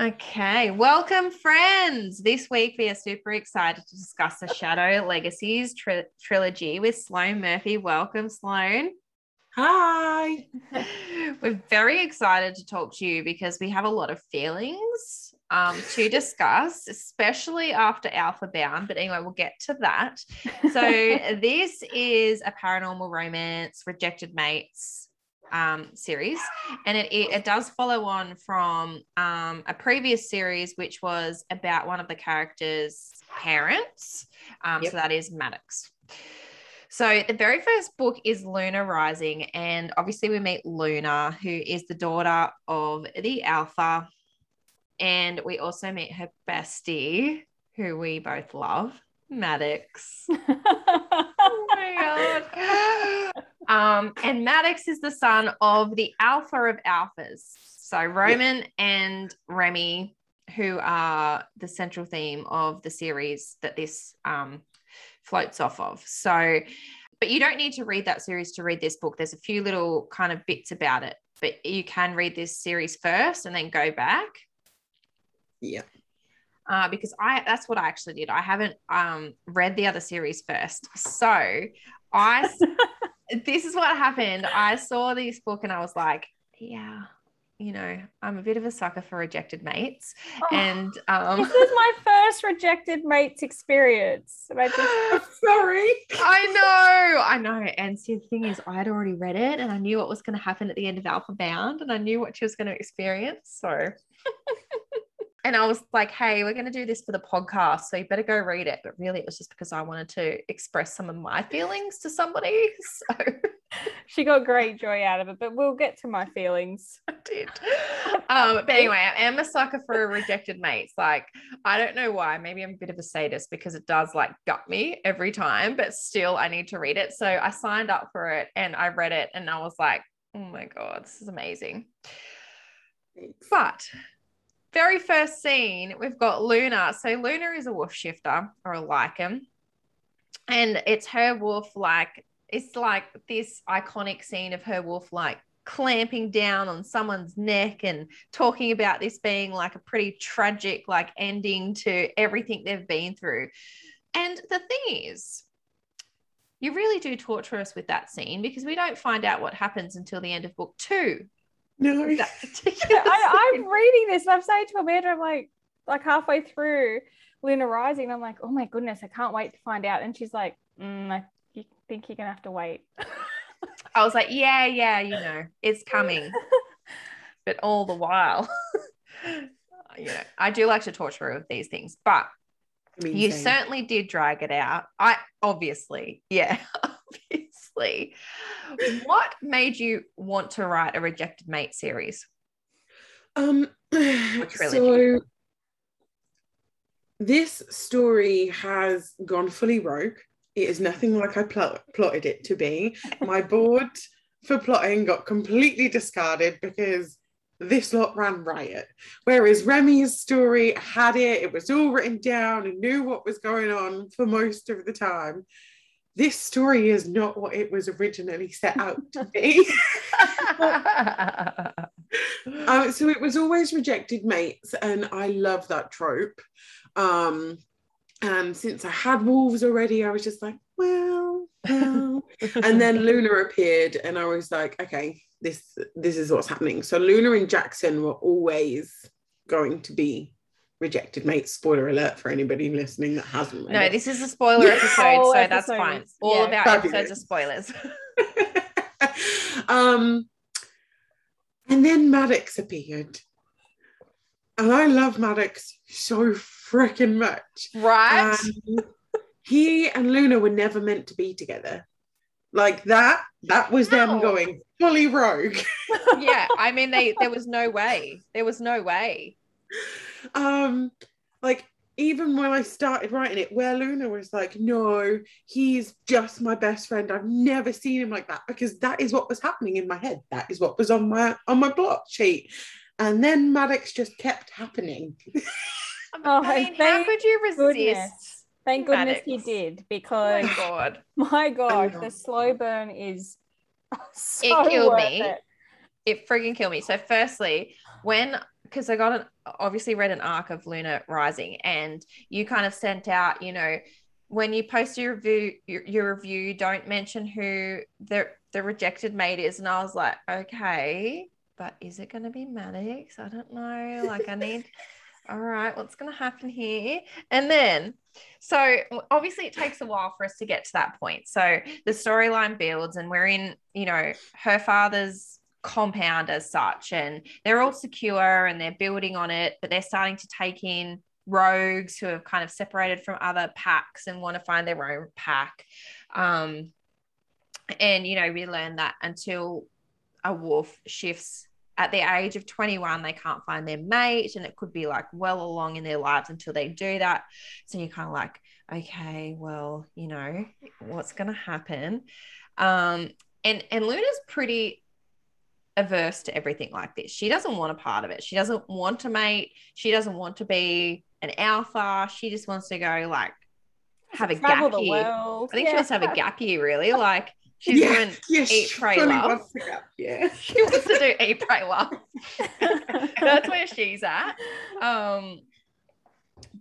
Okay, welcome, friends. This week we are super excited to discuss the Shadow Legacies tri- trilogy with Sloane Murphy. Welcome, Sloane. Hi. We're very excited to talk to you because we have a lot of feelings um, to discuss, especially after Alpha Bound. But anyway, we'll get to that. So, this is a paranormal romance, rejected mates um, series, and it, it, it does follow on from um, a previous series, which was about one of the characters' parents. Um, Yep. So that is Maddox. So the very first book is Luna Rising, and obviously we meet Luna, who is the daughter of the Alpha, and we also meet her bestie, who we both love, Maddox. Oh my god. Um, and Maddox is the son of the Alpha of Alphas. So Roman and Remy, who are the central theme of the series that this um, floats off of. So, but you don't need to read that series to read this book. There's a few little kind of bits about it, but you can read this series first and then go back Yeah. uh, because I that's what I actually did. I haven't um, read the other series first, so I this is what happened. I saw this book and I was like, yeah, you know, I'm a bit of a sucker for rejected mates, Oh, and um, this is my first rejected mates experience. And I just Sorry. I know, I know. And see, the thing is, I had already read it and I knew what was going to happen at the end of Alpha Bound and I knew what she was going to experience. So, and I was like, hey, we're going to do this for the podcast. So you better go read it. But really, it was just because I wanted to express some of my feelings to somebody. So she got great joy out of it, but we'll get to my feelings. I did. Um, but anyway, I am a sucker for rejected mates. Like, I don't know why. Maybe I'm a bit of a sadist because it does like gut me every time, but still, I need to read it. So I signed up for it and I read it and I was like, oh my God, this is amazing. But very first scene, we've got Luna. So Luna is a wolf shifter or a Lycan. And it's her wolf like, it's like this iconic scene of her wolf like clamping down on someone's neck and talking about this being like a pretty tragic like ending to everything they've been through. And the thing is, you really do torture us with that scene because we don't find out what happens until the end of book two. No. That I, I'm reading this and I'm saying to Amanda, I'm like, like halfway through Luna Rising, I'm like, oh my goodness, I can't wait to find out. And she's like, mm, I you think you're gonna have to wait. I was like, yeah, yeah, you know, it's coming. but all the while, you know, I do like to torture her with these things, but I mean, you certainly did drag it out. I obviously, yeah, obviously. What made you want to write a rejected mate series? Um. So this story has gone fully rogue. It is nothing like I plot, plotted it to be. My board for plotting got completely discarded because this lot ran riot. Whereas Remy's story had it, it was all written down and knew what was going on for most of the time. This story is not what it was originally set out to be. Um, so it was always rejected mates, and I love that trope. Um, and since I had wolves already, I was just like, well, well. and then Luna appeared, and I was like, okay, this this is what's happening. So Luna and Jackson were always going to be rejected mate Spoiler alert for anybody listening that hasn't. read no, it. this is a spoiler episode, Whole so that's fine. All yeah. of our Fabulous. episodes are spoilers. um, and then Maddox appeared. And I love Maddox so freaking much. right? And he and Luna were never meant to be together. Like that, that was No. them going fully rogue. yeah, I mean, they there was no way. There was no way. Um, like even when I started writing it, where Luna was like, no, he's just my best friend. I've never seen him like that because that is what was happening in my head. That is what was on my on my plot sheet. And then Maddox just kept happening. Oh, I mean, how thank could you resist? goodness. Thank goodness he Maddox. did Oh because my god, my gosh, know. the slow burn is so It killed worth me. it. it frigging killed me. So, firstly, when because I got an obviously read an arc of Luna Rising, and you kind of sent out, you know, when you post your review, your, your review, don't mention who the the rejected mate is, and I was like, okay, but is it going to be Maddox? I don't know. Like, I need. all right, what's going to happen here? And then, so obviously, it takes a while for us to get to that point. So the storyline builds, and we're in, you know, her father's compound as such, and they're all secure and they're building on it, but they're starting to take in rogues who have kind of separated from other packs and want to find their own pack. Um, and, you know, we learn that until a wolf shifts at the age of 21 they can't find their mate and it could be like well along in their lives until they do that so you're kind of like okay well you know what's going to happen um and and luna's pretty averse to everything like this she doesn't want a part of it she doesn't want to mate she doesn't want to be an alpha she just wants to go like have a Travel gap year world. i think Yeah. she wants to have a gap year really like she's yeah, doing yeah, eat, pray, love. wants to go. Yeah. she wants to do eat pray love that's where she's at um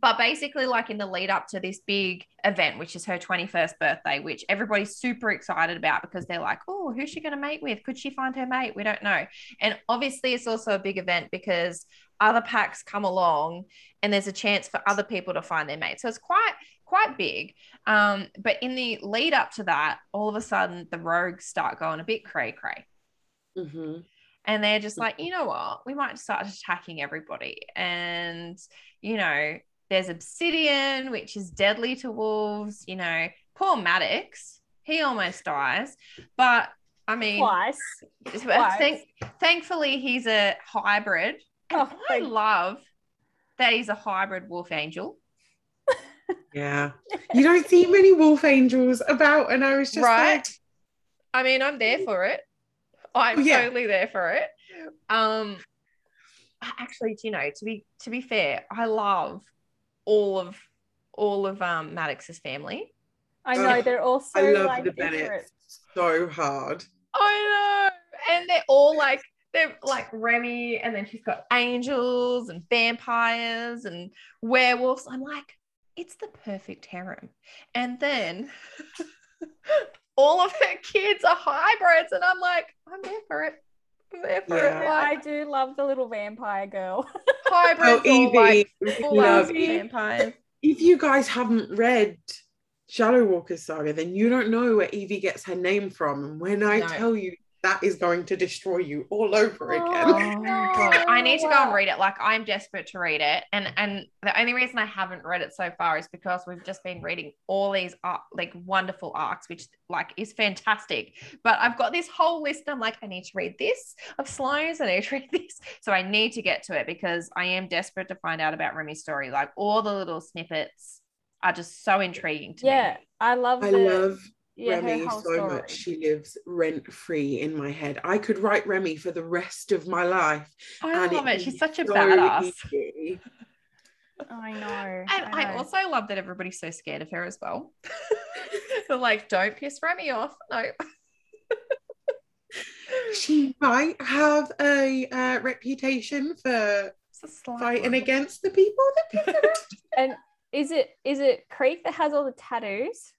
but basically like in the lead up to this big event which is her 21st birthday which everybody's super excited about because they're like oh who's she going to mate with? Could she find her mate? We don't know. And obviously it's also a big event because other packs come along and there's a chance for other people to find their mate. So it's quite quite big. Um but in the lead up to that all of a sudden the rogues start going a bit cray cray hmm and they're just like, you know what, we might start attacking everybody. And, you know, there's obsidian, which is deadly to wolves. You know, poor Maddox, he almost dies. But I mean, Twice. thank, thankfully, he's a hybrid. Oh, I love that he's a hybrid wolf angel. Yeah. You don't see many wolf angels about, and I was just Right. like, I mean, I'm there for it. I'm Yeah. totally there for it. Um actually, do you know, to be to be fair, I love all of all of um Maddox's family. I know Oh, they're all so I love like the different. Bennetts so hard. I know. And they're all like they're like Remy, and then she's got angels and vampires and werewolves. I'm like, it's the perfect harem. And then all of her kids are hybrids, and I'm like, I'm there for it. I'm there for Yeah. it. I do love the little vampire girl. hybrids Oh, or like Evie, love vampires. If you guys haven't read Shadow Walker's saga, then you don't know where Evie gets her name from. And when I No. tell you, that is going to destroy you all over again. Oh god, I need to go and read it. Like I'm desperate to read it, and and the only reason I haven't read it so far is because we've just been reading all these ar- like wonderful arcs, which like is fantastic. But I've got this whole list. I'm like, I need to read this of Sloane's. I need to read this, so I need to get to it because I am desperate to find out about Remy's story. Like all the little snippets are just so intriguing to yeah, me. Yeah, I love. I the, love yeah, Remy so story. much. She lives rent free in my head. I could write Remy for the rest of my life. I and love it'd. She's such a so badass. easy. I know. And I, I also love that everybody's so scared of her as well. They're like, don't piss Remy off. No. She might have a uh, reputation for It's a slight fighting one. against the people that pick her up. and is it is it Creek that has all the tattoos?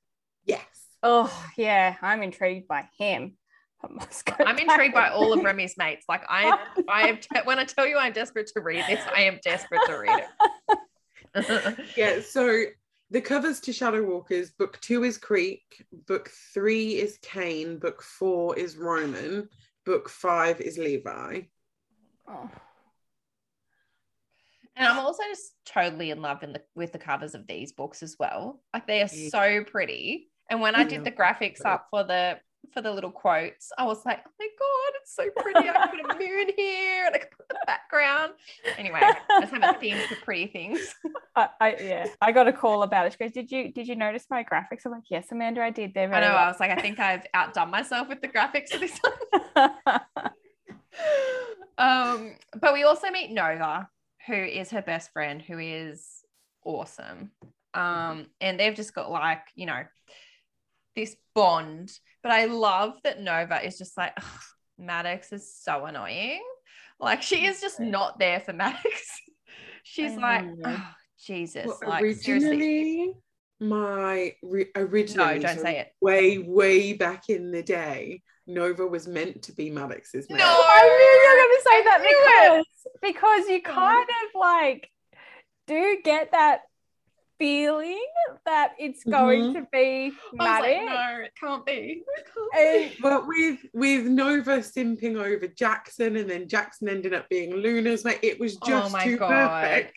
Yes. Oh yeah, I'm intrigued by him. I must go I'm intrigued by all of. Remy's mates. Like I, I am. Te- when I tell you I'm desperate to read this, I am desperate to read it. Yeah, so the covers to Shadow Walkers, book two is Creek, book three is Kane, book four is Roman, book five is Levi. Oh. and I'm also just totally in love in the with the covers of these books as well. Like they are Yeah. so pretty. And when I did the graphics up for the for the little quotes, I was like, oh my god, it's so pretty. I put a moon here and I put the background. Anyway, I just have a theme for pretty things. I, I yeah, I got a call about it. She goes, "Did you did you notice my graphics?" I'm like, "Yes, Amanda, I did." They're I know. I was like, I think I've outdone myself with the graphics for this one. um, but we also meet Nova, who is her best friend, who is awesome. Um, and they've just got like, you know, this bond. But I love that Nova is just like, Maddox is so annoying. Like she is just not there for Maddox. She's like, oh, Jesus. Well, like seriously. originally, my re- originally, No, don't so say it. Way, way back in the day, Nova was meant to be Maddox's mate. No. I knew you were going to say that because because you kind of like do get that feeling that it's going Mhm. to be I Maddox. like, no, it can't be. It can't And- be. But with with Nova simping over Jackson, and then Jackson ending up being Luna's mate, it was Oh just my too God. perfect.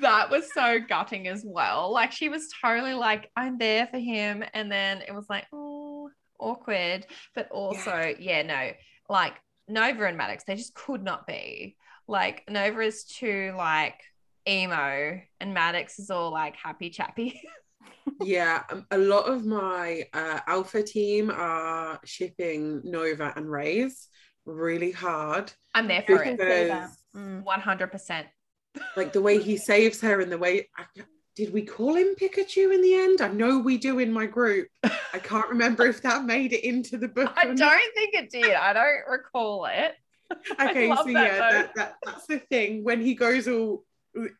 That was so gutting as well. Like she was totally like, I'm there for him. And then it was like, oh, awkward. But also, yeah, no, like Nova and Maddox, they just could not be. Like Nova is too like emo and Maddox is all like happy chappy. yeah, um, a lot of my uh, alpha team are shipping Nova and Rays really hard I'm there for can it. see that. because, Mm. 100%. like, the way he saves her and the way. I, did we call him Pikachu in the end? I know we do in my group. I can't remember if that made it into the book. I don't think it did. I don't recall it. Okay, love so that, yeah, that, that, that's the thing. When he goes all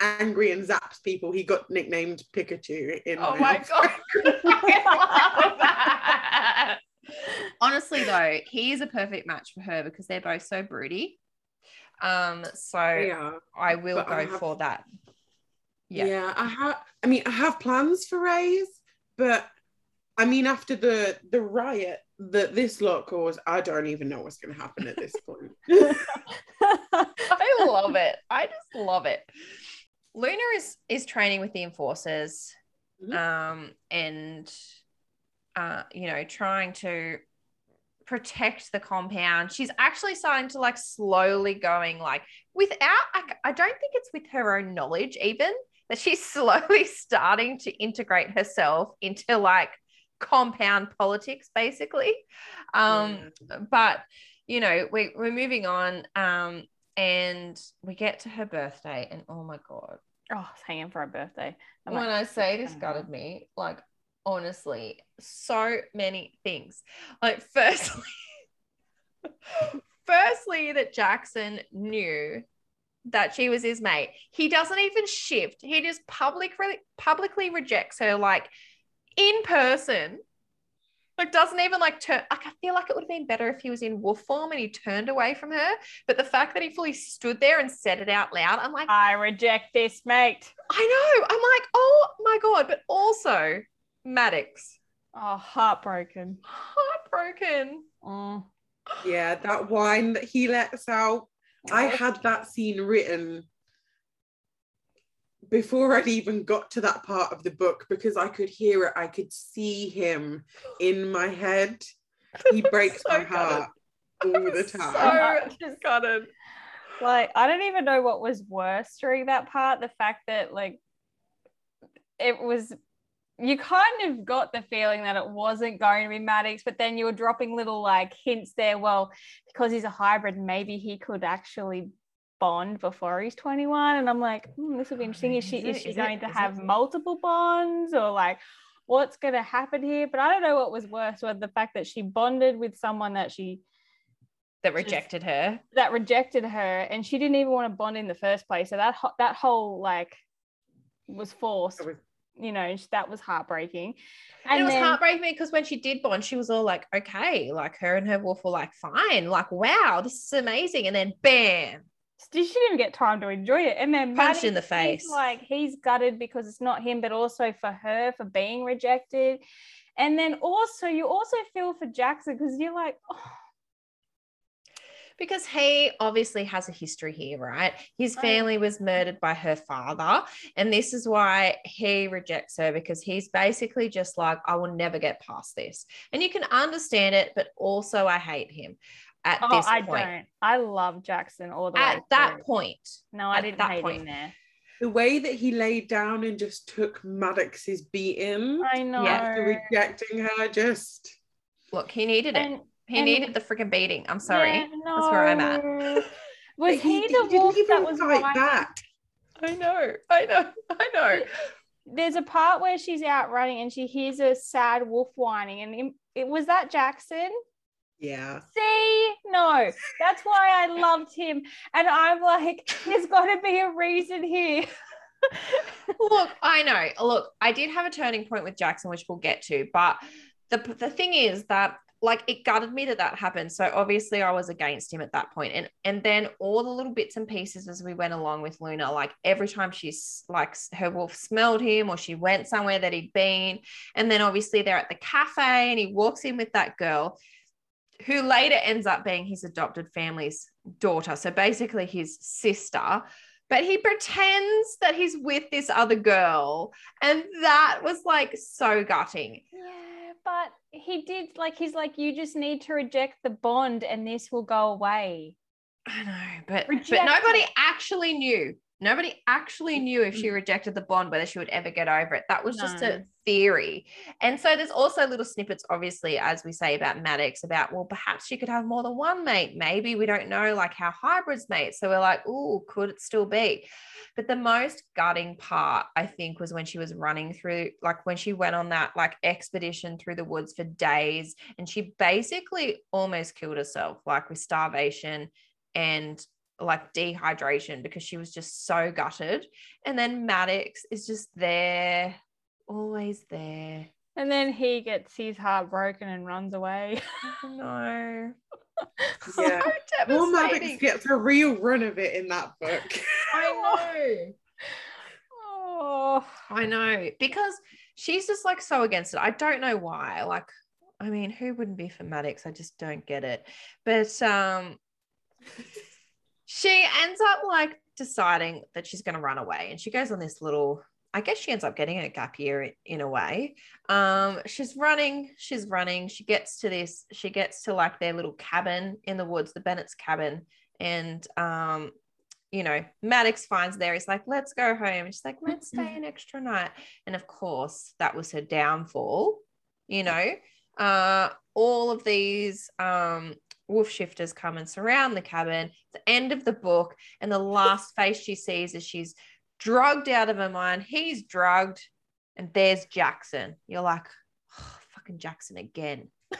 angry and zaps people, he got nicknamed Pikachu in Oh my my god. I love that. Honestly though, he is a perfect match for her because they're both so broody. Um, so Yeah. I will go I have- for that. yeah, Yeah. I have. I mean, I have plans for Rays, but I mean, after the the riot that this lot caused, I don't even know what's going to happen at this point. I love it. I just love it. Luna is is training with the enforcers, Mhm. um, and uh, you know, trying to protect the compound. She's actually starting to like slowly going like without. I, I don't think it's with her own knowledge even that she's slowly starting to integrate herself into like compound politics basically. Um, but you know we, we're moving on um and we get to her birthday and oh my god. Oh, I was hanging for a birthday. I'm when like, i say this gutted me like honestly so many things. Like firstly firstly that jackson knew that she was his mate. He doesn't even shift. He just publicly publicly rejects her like in person like doesn't even like turn like I feel like it would have been better if he was in wolf form and he turned away from her. But the fact that he fully stood there and said it out loud, I'm like, I reject this, mate. I know. I'm like, oh my God. But also Maddox. Oh, heartbroken. Heartbroken. Mm. yeah, that whine that he lets out. I had that scene written before I'd even got to that part of the book because I could hear it. I could see him in my head. He breaks So my heart all the time. So Just- gutted. like I don't even know what was worse during that part. The fact that like it was you kind of got the feeling that it wasn't going to be Maddox, but then you were dropping little like hints there. Well, because he's a hybrid, maybe he could actually bond before he's 21. And I'm like, hmm, this will be interesting. Is she Is is, she it- going to is have it? multiple bonds or like what's going to happen here? But I don't know what was worse, whether the fact that she bonded with someone that she That rejected her. that rejected her and she didn't even want to bond in the first place so that ho- that whole like was forced was- you know that was heartbreaking And, it was then- heartbreaking because when she did bond, she was all like, okay, like her and her wolf were like, fine, like, wow, this is amazing. And then bam, she didn't even get time to enjoy it and then Punched in the face. like he's gutted because it's not him but also for her for being rejected and then also you also feel for jackson because you're like oh, because he obviously has a history here, right? His family was murdered by her father. And this is why he rejects her because he's basically just like, I will never get past this. And you can understand it, but also I hate him at oh this i point. don't i love jackson all the way At that through. point, no i didn't that hate point. him there The way that he laid down and just took Maddox's beating i know after rejecting her, just look, he needed it. He and- needed the freaking beating. I'm sorry. Yeah, That's where I'm at. Was But he, the didn't wolf that was fight whining? back. I know. I know. I know. There's a part where she's out running and she hears a sad wolf whining, and it, it was that Jackson. Yeah. See, no, that's why I loved him. And I'm like, there's got to be a reason here. Look, I know. Look, I did have a turning point with Jackson, which we'll get to, but the the thing is that like it gutted me that that happened. So obviously I was against him at that point. And and then all the little bits and pieces as we went along with Luna, like every time she's like her wolf smelled him or she went somewhere that he'd been, and then obviously they're at the cafe and he walks in with that girl who later ends up being his adopted family's daughter. So basically his sister. But he pretends that he's with this other girl. And that was like so gutting. Yeah, but he did like he's like, you just need to reject the bond and this will go away. I know, but Reject but nobody it. actually knew. Nobody actually mm-hmm. knew if she rejected the bond whether she would ever get over it. That was just a theory. And so there's also little snippets, obviously, as we say about Maddox, about well, perhaps she could have more than one mate. Maybe we don't know like how hybrids mate. So we're like, oh, could it still be? But the most gutting part, I think, was when she was running through, like when she went on that like expedition through the woods for days, and she basically almost killed herself, like with starvation and like dehydration because she was just so gutted. And then Maddox is just there, always there. And then he gets his heart broken and runs away. No. Yeah. So Poor Maddox gets a real run of it in that book. I know. oh, I know. Because she's just like so against it. I don't know why. Like, I mean, who wouldn't be for Maddox? I just don't get it. But um she ends up like deciding that she's going to run away and she goes on this little i guess she ends up getting a gap year in, in a way. Um she's running she's running. She gets to this she gets to like their little cabin in the woods the bennett's cabin and um you know maddox finds there. He's like let's go home. She's like let's stay an extra night. And of course that was her downfall you know? Uh all of these um wolf shifters come and surround the cabin. It's the end of the book, and the last face she sees is she's drugged out of her mind. He's drugged, and there's Jackson. You're like, oh, fucking Jackson again.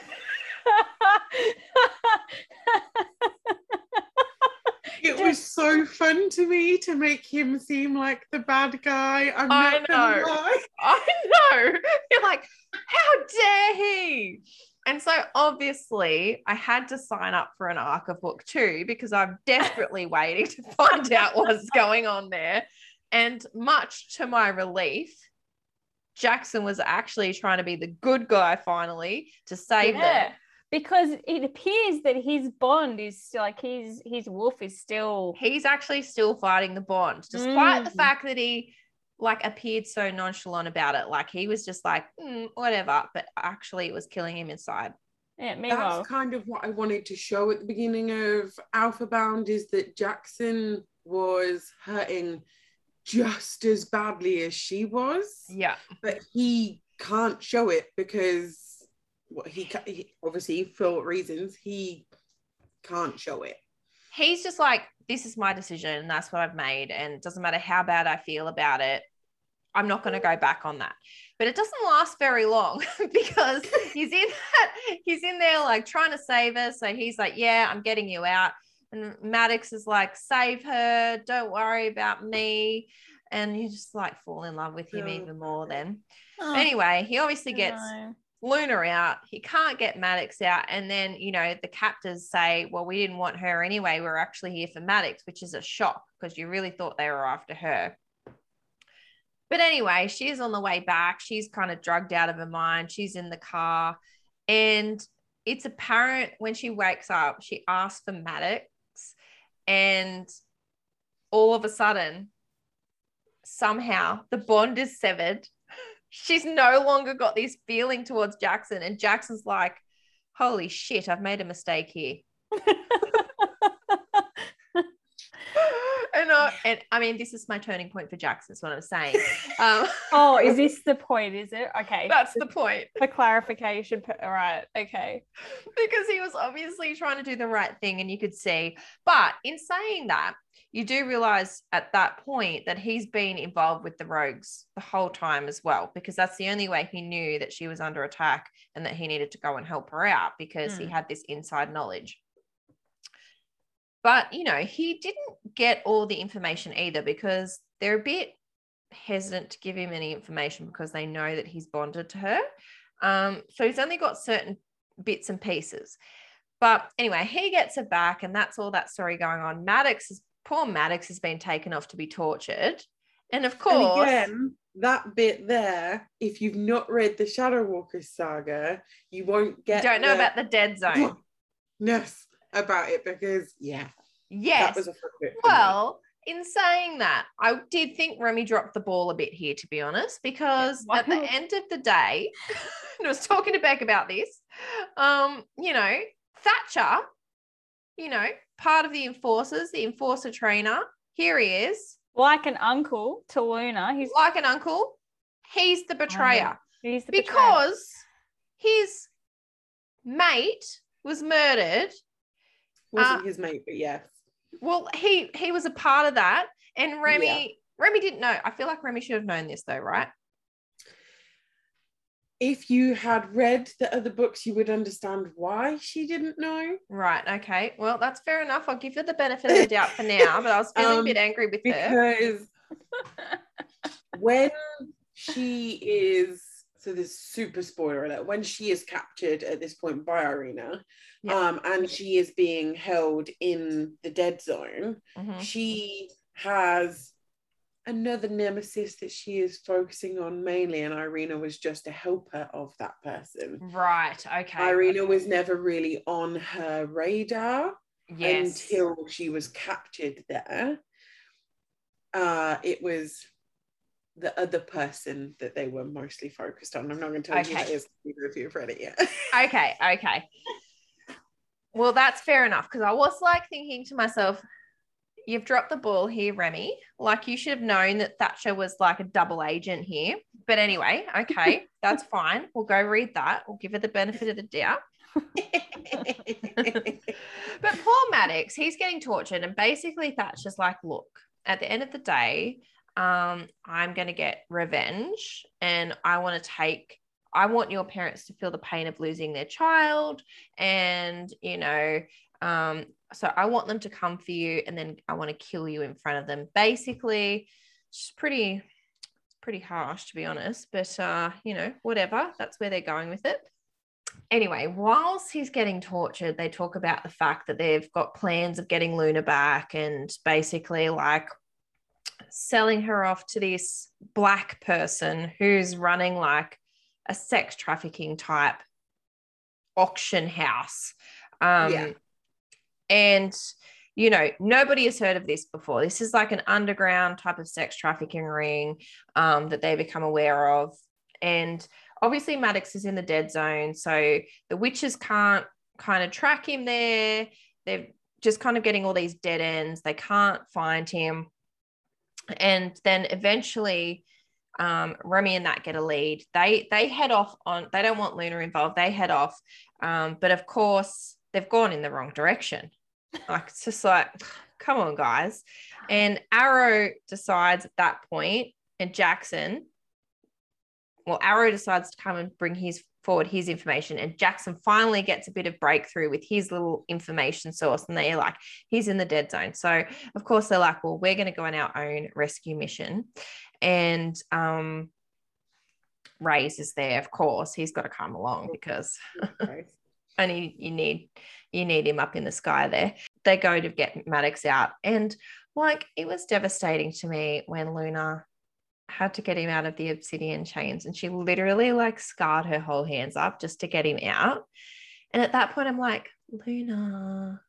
It was so fun to me to make him seem like the bad guy. I'm I know. I know. You're like, how dare he? And so obviously I had to sign up for an Arca book too because I'm desperately waiting to find out what's going on there. And much to my relief, Jackson was actually trying to be the good guy finally to save yeah, them. because it appears that his bond is still like his his wolf is still He's actually still fighting the bond, despite the Mm. fact that he like appeared so nonchalant about it. Like he was just like, "Mm, whatever, but actually it was killing him inside. yeah. Meanwhile, That's kind of what I wanted to show at the beginning of Alpha Bound is that Jackson was hurting just as badly as she was, Yeah. but he can't show it because what he, he obviously for reasons he can't show it. He's just like, this is my decision and that's what I've made. And it doesn't matter how bad I feel about it. I'm not going to go back on that. But it doesn't last very long because he's in that, he's in there like trying to save her. So he's like, yeah, I'm getting you out. And Maddox is like, save her. Don't worry about me. And you just like fall in love with him Oh, even more then. Oh, Anyway, he obviously gets no. Luna out. He can't get Maddox out. And then, you know, the captors say, well, we didn't want her anyway. We're actually here for Maddox, which is a shock because you really thought they were after her. But anyway, she's on the way back. She's kind of drugged out of her mind. She's in the car. And it's apparent when she wakes up, she asks for Maddox. And all of a sudden, somehow the bond is severed she's no longer got this feeling towards Jackson. And Jackson's like, holy shit, I've made a mistake here. and and I mean, this is my turning point for Jackson, is what I'm saying. Um, oh, is this the point? Is it? Okay. That's the point. For clarification. All right. Okay. Because he was obviously trying to do the right thing, and you could see. But in saying that, you do realize at that point that he's been involved with the rogues the whole time as well, because that's the only way he knew that she was under attack and that he needed to go and help her out because he Hmm. had this inside knowledge. But, you know, he didn't get all the information either because they're a bit hesitant to give him any information because they know that he's bonded to her. Um, so he's only got certain bits and pieces. But anyway, he gets her back, and that's all that story going on. Maddox is poor Maddox has been taken off to be tortured. And of course, And again, that bit there, if you've not read the Shadow Walkers saga, you won't you get don't know the about the dead zone. ness about it because yeah, Yes. that was a fun bit. for me. Well, in saying that, I did think Remy dropped the ball a bit here, to be honest, because Yeah, at the end of the day, and I was talking to Beck about this, um, you know, Thatcher, you know, part of the enforcers, the enforcer trainer, here he is, Like an uncle to Luna. He's like an uncle. He's the betrayer he's the betrayer. because his mate was murdered wasn't uh, his mate, but yes. Well, he he was a part of that, and Remy Remy didn't know. I feel like Remy should have known this though, right? If you had read the other books, you would understand why she didn't know. Right. Okay. Well, that's fair enough. I'll give her the benefit of the doubt for now, but I was feeling a Um, bit angry with her. because when she is so this super spoiler alert when she is captured at this point by Irina Yeah. um and she is being held in the dead zone Mhm. she has another nemesis that she is focusing on mainly and Irina was just a helper of that person Right. Okay. Irina was never really on her radar yes. until she was captured there. Uh, it was the other person that they were mostly focused on. I'm not going to tell you who that Okay. is either if you've read it yet. Okay. Okay. Well, that's fair enough because I was like thinking to myself, you've dropped the ball here, Remy. Like you should have known that Thatcher was like a double agent here. But anyway, okay, that's fine. We'll go read that. We'll give her the benefit of the doubt. But poor Maddox, he's getting tortured, and basically Thatcher's like, look, at the end of the day, um, I'm gonna get revenge, and I want to take. I want your parents to feel the pain of losing their child, and you know, um, so I want them to come for you, and then I want to kill you in front of them. Basically, it's pretty, pretty harsh to be honest, but uh, you know, whatever. That's where they're going with it anyway, whilst he's getting tortured, they talk about the fact that they've got plans of getting Luna back and basically like selling her off to this black person who's running like a sex trafficking type auction house. Um, Yeah. And, you know, nobody has heard of this before. This is like an underground type of sex trafficking ring um, that they become aware of. And obviously Maddox is in the dead zone, so the witches can't kind of track him there. They're just kind of getting all these dead ends. They can't find him. And then eventually um, Remy and that get a lead. They they head off on they don't want Luna involved. They head off. Um, but of course, they've gone in the wrong direction. Like it's just like, come on, guys. And Arrow decides at that point, and Jackson well, Arrow decides to come and bring his forward his information, and Jackson finally gets a bit of breakthrough with his little information source, and they're like, he's in the dead zone. So of course they're like, well, we're going to go on our own rescue mission, and um, Ray's is there, of course. He's got to come along because only you need you need him up in the sky there. They go to get Maddox out, and like it was devastating to me when Luna had to get him out of the obsidian chains, and she literally like scarred her whole hands up just to get him out. And at that point, I'm like, Luna,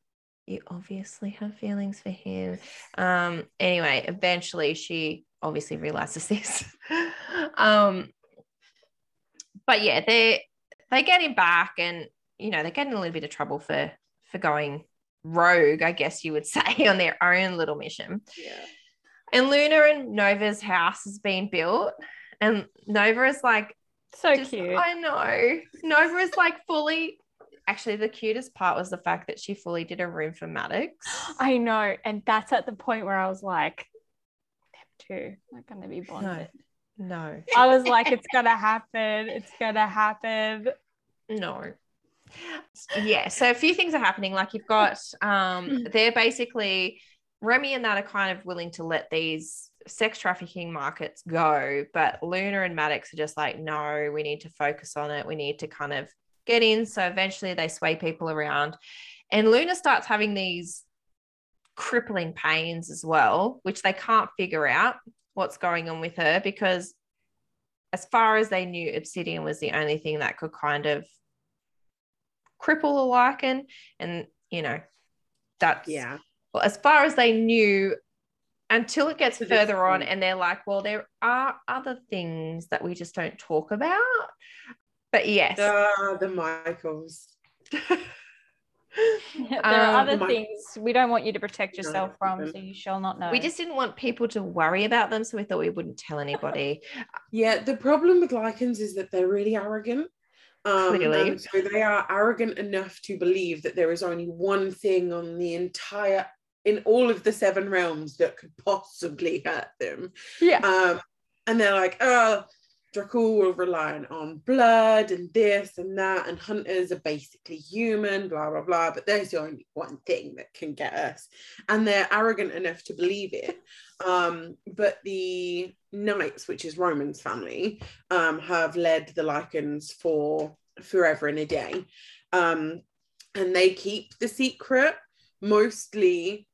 you obviously have feelings for him. Um, anyway, eventually she obviously realizes this. um, but yeah, they they get him back, and you know they're getting a little bit of trouble for for going rogue, I guess you would say, on their own little mission. Yeah. And Luna and Nova's house is being built, and Nova is like, So just- cute. I know. Nova is like fully. Actually, the cutest part was the fact that she fully did a room for Maddox. I know. And that's at the point where I was like, them two not going to be bonded. No, I was like, it's going to happen. It's going to happen. no. Yeah, so a few things are happening. Like you've got, um, they're basically Remy and that are kind of willing to let these sex trafficking markets go, but Luna and Maddox are just like, no, we need to focus on it. We need to kind of get in. So eventually they sway people around, and Luna starts having these crippling pains as well, which they can't figure out what's going on with her because, as far as they knew, obsidian was the only thing that could kind of cripple a Lycan, and you know, that's Yeah. Well, as far as they knew until it gets further on and they're like, well, there are other things that we just don't talk about. But yes. Ah, the Michaels. there are Um, other my- things we don't want you to protect No, yourself from, even. so you shall not know. we just didn't want people to worry about them, so we thought we wouldn't tell anybody. Yeah, the problem with Lycans is that they're really arrogant. Um, Clearly. so they are arrogant enough to believe that there is only one thing on the entire, in all of the seven realms that could possibly hurt them. yeah. Um, and they're like, oh, Dracul will rely on blood and this and that, and hunters are basically human, blah, blah, blah. But there's the only one thing that can get us. And they're arrogant enough to believe it. Um, but the Knights, which is Roman's family, um, have led the Lycans for forever and a day. Um, and they keep the secret mostly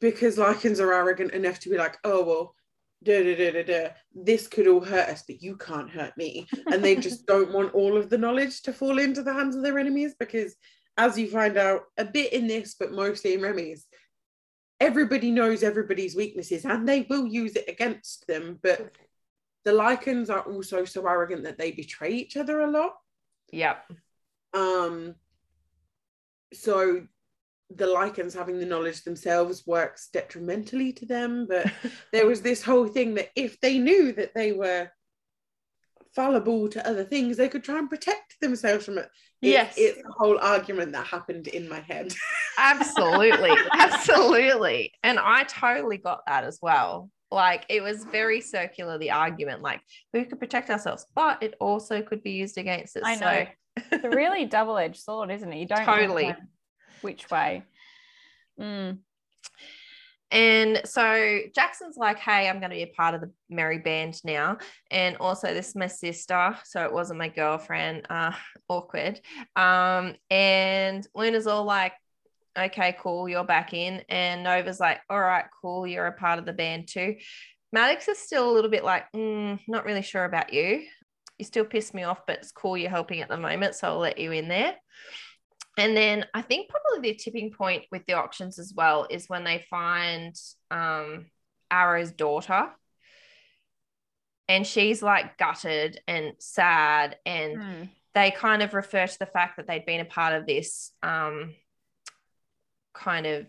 because Lycans are arrogant enough to be like, oh, well, da, da, da, da, da, this could all hurt us, but you can't hurt me. And they just don't want all of the knowledge to fall into the hands of their enemies because, as you find out a bit in this, but mostly in Remy's, everybody knows everybody's weaknesses and they will use it against them. But the Lycans are also so arrogant that they betray each other a lot. yep. Um, so the Lycans having the knowledge themselves works detrimentally to them. But there was this whole thing that if they knew that they were fallible to other things, they could try and protect themselves from it. It- Yes. it's a whole argument that happened in my head. Absolutely. Absolutely. And I totally got that as well. Like it was very circular, the argument, like we could protect ourselves, but it also could be used against us. I know. It's a really double-edged sword, isn't it? You don't know Totally. Which way. Mm. And so Jackson's like, hey, I'm going to be a part of the merry band now. And also, this is my sister. So it wasn't my girlfriend. Uh, awkward. Um, and Luna's all like, okay, cool, you're back in. And Nova's like, all right, cool, you're a part of the band too. Maddox is still a little bit like, mm, not really sure about you. You still piss me off, but it's cool you're helping at the moment. So I'll let you in there. And then I think probably the tipping point with the auctions as well is when they find um, Arrow's daughter. And she's like gutted and sad. And Mm. they kind of refer to the fact that they'd been a part of this um, kind of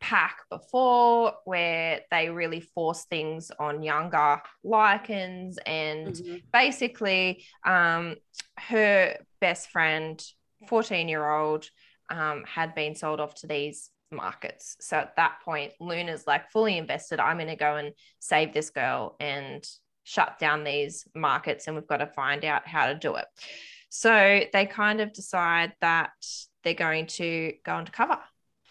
pack before where they really force things on younger Lycans and Mhm. basically um, her best friend 14 year old um, had been sold off to these markets so at that point luna's like fully invested i'm going to go and save this girl and shut down these markets and we've got to find out how to do it so they kind of decide that they're going to go undercover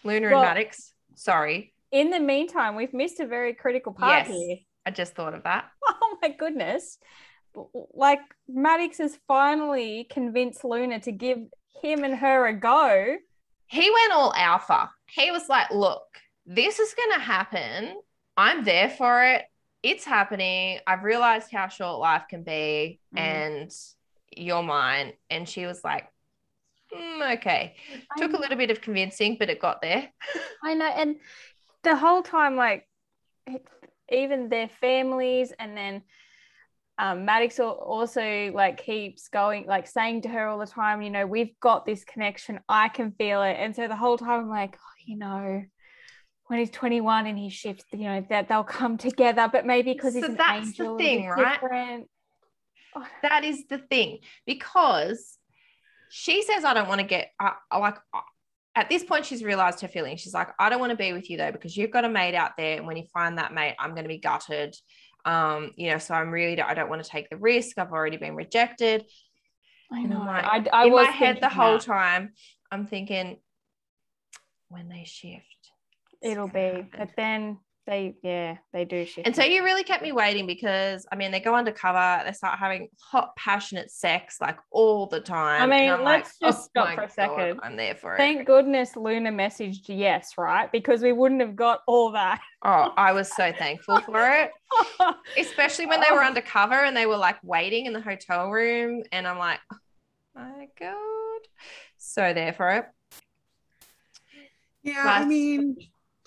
luna Well- and maddox sorry In the meantime, we've missed a very critical part Yes. here. i just thought of that Oh my goodness. Like Maddox has finally convinced Luna to give him and her a go. he went all alpha. He was like, look, this is going to happen. I'm there for it. It's happening. I've realized how short life can be, Mhm. and you're mine. And she was like, "Mm, okay. I Took a little bit of convincing, but it got there. I know, and the whole time, like even their families, and then um, Maddox also like keeps going, like saying to her all the time, you know, we've got this connection. I can feel it, and so the whole time I'm like, oh, you know, when he's 21 and he shifts, you know, that they'll come together, but maybe because he's So an that's the angel, a thing, right? different. Oh, That is the thing because she says, I don't want to get, uh, like, uh, at this point, she's realized her feelings. She's like, I don't want to be with you though, because you've got a mate out there. And when you find that mate, I'm going to be gutted. Um, you know, so I'm really, I don't want to take the risk. I've already been rejected. I know. Like, I, I In was my head the whole that. time, I'm thinking, when they shift, It'll be, but then they, yeah, they do shift. And so you really kept me waiting because I mean they go undercover, they start having hot, passionate sex like all the time. I mean, I'm like, let's just "Oh stop for a God, second. I'm there for it. Thank goodness Luna messaged yes, right? Because we wouldn't have got all that. oh, I was so thankful for it, especially when they oh. were Oh. undercover and they were like waiting in the hotel room, and I'm like, oh my god, so there for it. Yeah, I mean,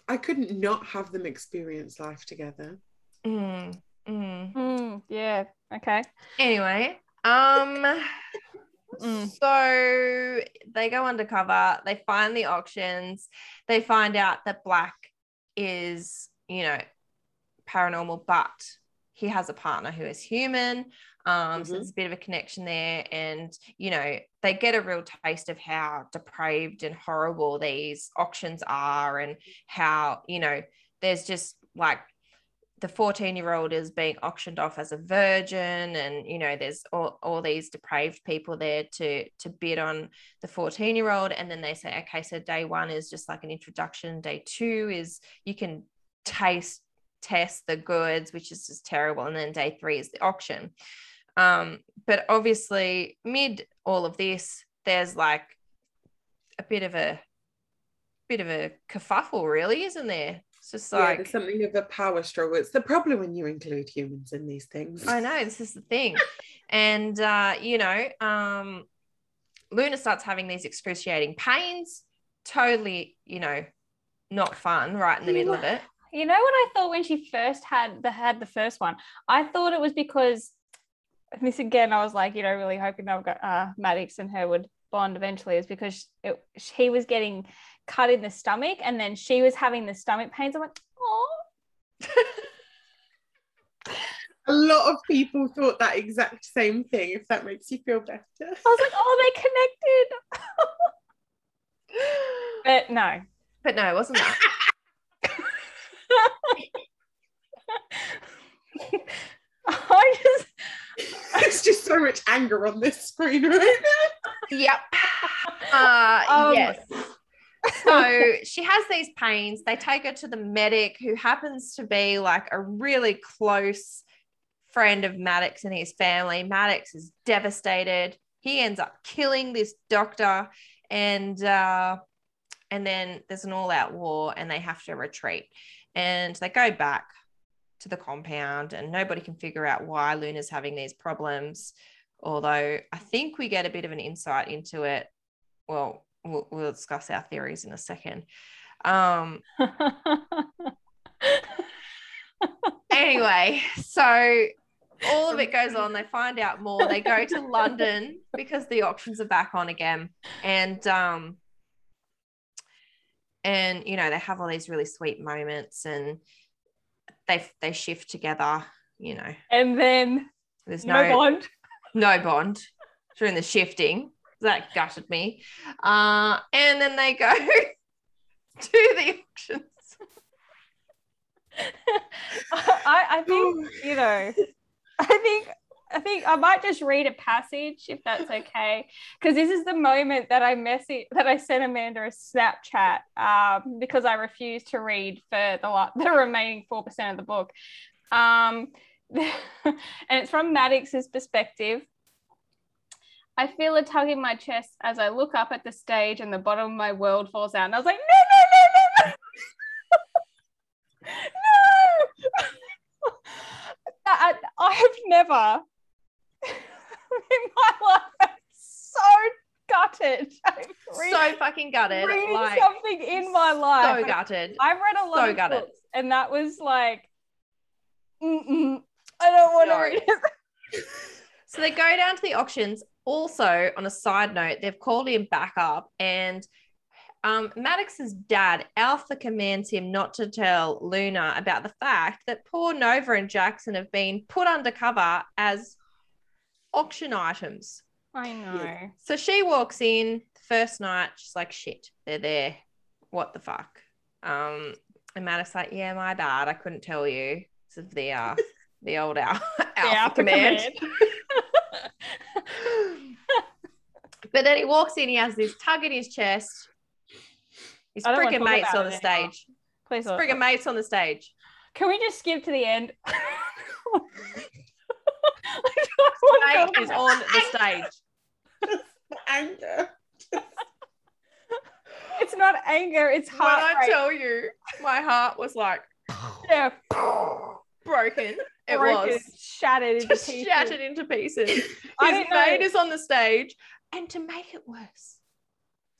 I couldn't not have them experience life together. Mm, mm. Hmm, yeah. Okay. Anyway, um, Mm. so they go undercover, they find the auctions, they find out that Black is, you know, paranormal, but he has a partner who is human. Um, so Mhm. there's a bit of a connection there, and you know, they get a real taste of how depraved and horrible these auctions are, and how, you know, there's just like the 14 year old is being auctioned off as a virgin and you know there's all, all these depraved people there to to bid on the 14 year old and then they say okay so day one is just like an introduction. Day two is you can taste test the goods which is just terrible. And then day three is the auction um but obviously mid all of this there's like a bit of a bit of a kerfuffle really isn't there it's just yeah, like there's something of a power struggle. It's the problem when you include humans in these things. I know this is the thing, and uh, you know, um, Luna starts having these excruciating pains. Totally, you know, not fun. Right in the middle of it. You know what I thought when she first had the had the first one? I thought it was because and this again, I was like, you know, really hoping that got uh, Maddox and her would bond eventually, is because it, he was getting cut in the stomach, and then she was having the stomach pains. I'm like, oh, A lot of people thought that exact same thing, if that makes you feel better. I was like, oh, they're connected. but no, But no, it wasn't that. I just There's just so much anger on this screen right yep. Uh, Um, yes. So she has these pains. They take her to the medic, who happens to be like a really close friend of Maddox and his family. Maddox is devastated. He ends up killing this doctor, and uh, and then there's an all-out war, and they have to retreat. And they go back to the compound, and nobody can figure out why Luna's having these problems. Although I think we get a bit of an insight into it. Well, we'll, we'll discuss our theories in a second. Um, anyway, so all of it goes on. They find out more. They go to London because the auctions are back on again, and um, and you know they have all these really sweet moments, and they they shift together. You know, and then there's no, no bond. no bond during the shifting. That gutted me. Uh, and then they go to the auctions. I, I think you know. I think I think I might just read a passage if that's okay, because this is the moment that I message that I sent Amanda a Snapchat um, because I refused to read for the the remaining four percent of the book, um, and it's from Maddox's perspective. I feel a tug in my chest as I look up at the stage and the bottom of my world falls out. And I was like, no, no, no, no, no. no. I, I have never my life been so gutted. Read- So fucking gutted. reading Like, something in my life. so gutted. I've read a lot so of gutted. books, and that was like, Mm-mm, I don't want to No. read it. So they go down to the auctions. Also, on a side note, they've called him back up, and Um, Maddox's dad, Alpha, commands him not to tell Luna about the fact that poor Nova and Jackson have been put undercover as auction items. I know. So she walks in first night. She's like, "Shit, they're there. What the fuck?" Um, and Maddox's like, "Yeah, my bad. I couldn't tell you." It's of the uh, the old Alpha, Alpha Alpha command. command. but then he walks in. He has this tug in his chest. His I don't friggin' mates on the stage. Please. His don't. friggin' mates on the stage. Can we just skip to the end? I don't want to Mate talk is on the stage. Anger. It's not anger, it's When I tell you, my heart was like yeah, broken. It broken, was shattered into just pieces. shattered into pieces. His I didn't know- mate is on the stage, and to make it worse,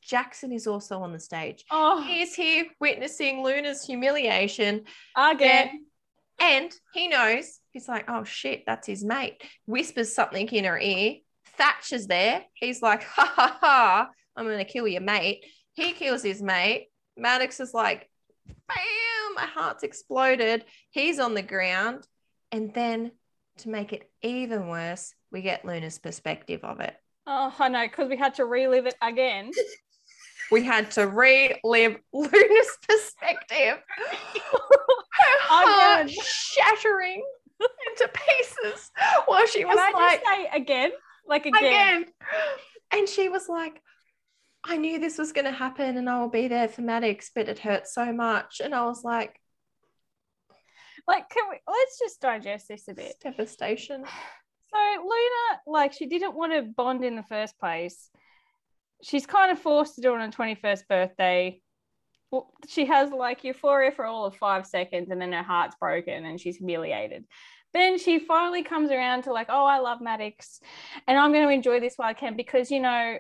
Jackson is also on the stage. Oh, He is here witnessing Luna's humiliation, again. and he knows he's like, "Oh shit, that's his mate." Whispers something in her ear. Thatcher's there. He's like, "Ha ha ha! I'm gonna kill your mate." He kills his mate. Maddox is like, "Bam! My heart's exploded." He's on the ground, and then to make it even worse, we get Luna's perspective of it. Oh, I know, because we had to relive it again. We had to relive Luna's perspective. Her heart shattering into pieces while she was Can I like, say again? Like again. again. And she was like, I knew this was going to happen and I will be there for Maddox, but it hurt so much. And I was like, Like, can we let's just digest this a bit. devastation. So Luna, like, she didn't want to bond in the first place. She's kind of forced to do it on her 21st birthday. Well, she has like euphoria for all of five seconds and then her heart's broken and she's humiliated. Then she finally comes around to like, oh, I love Maddox and I'm going to enjoy this while I can because, you know,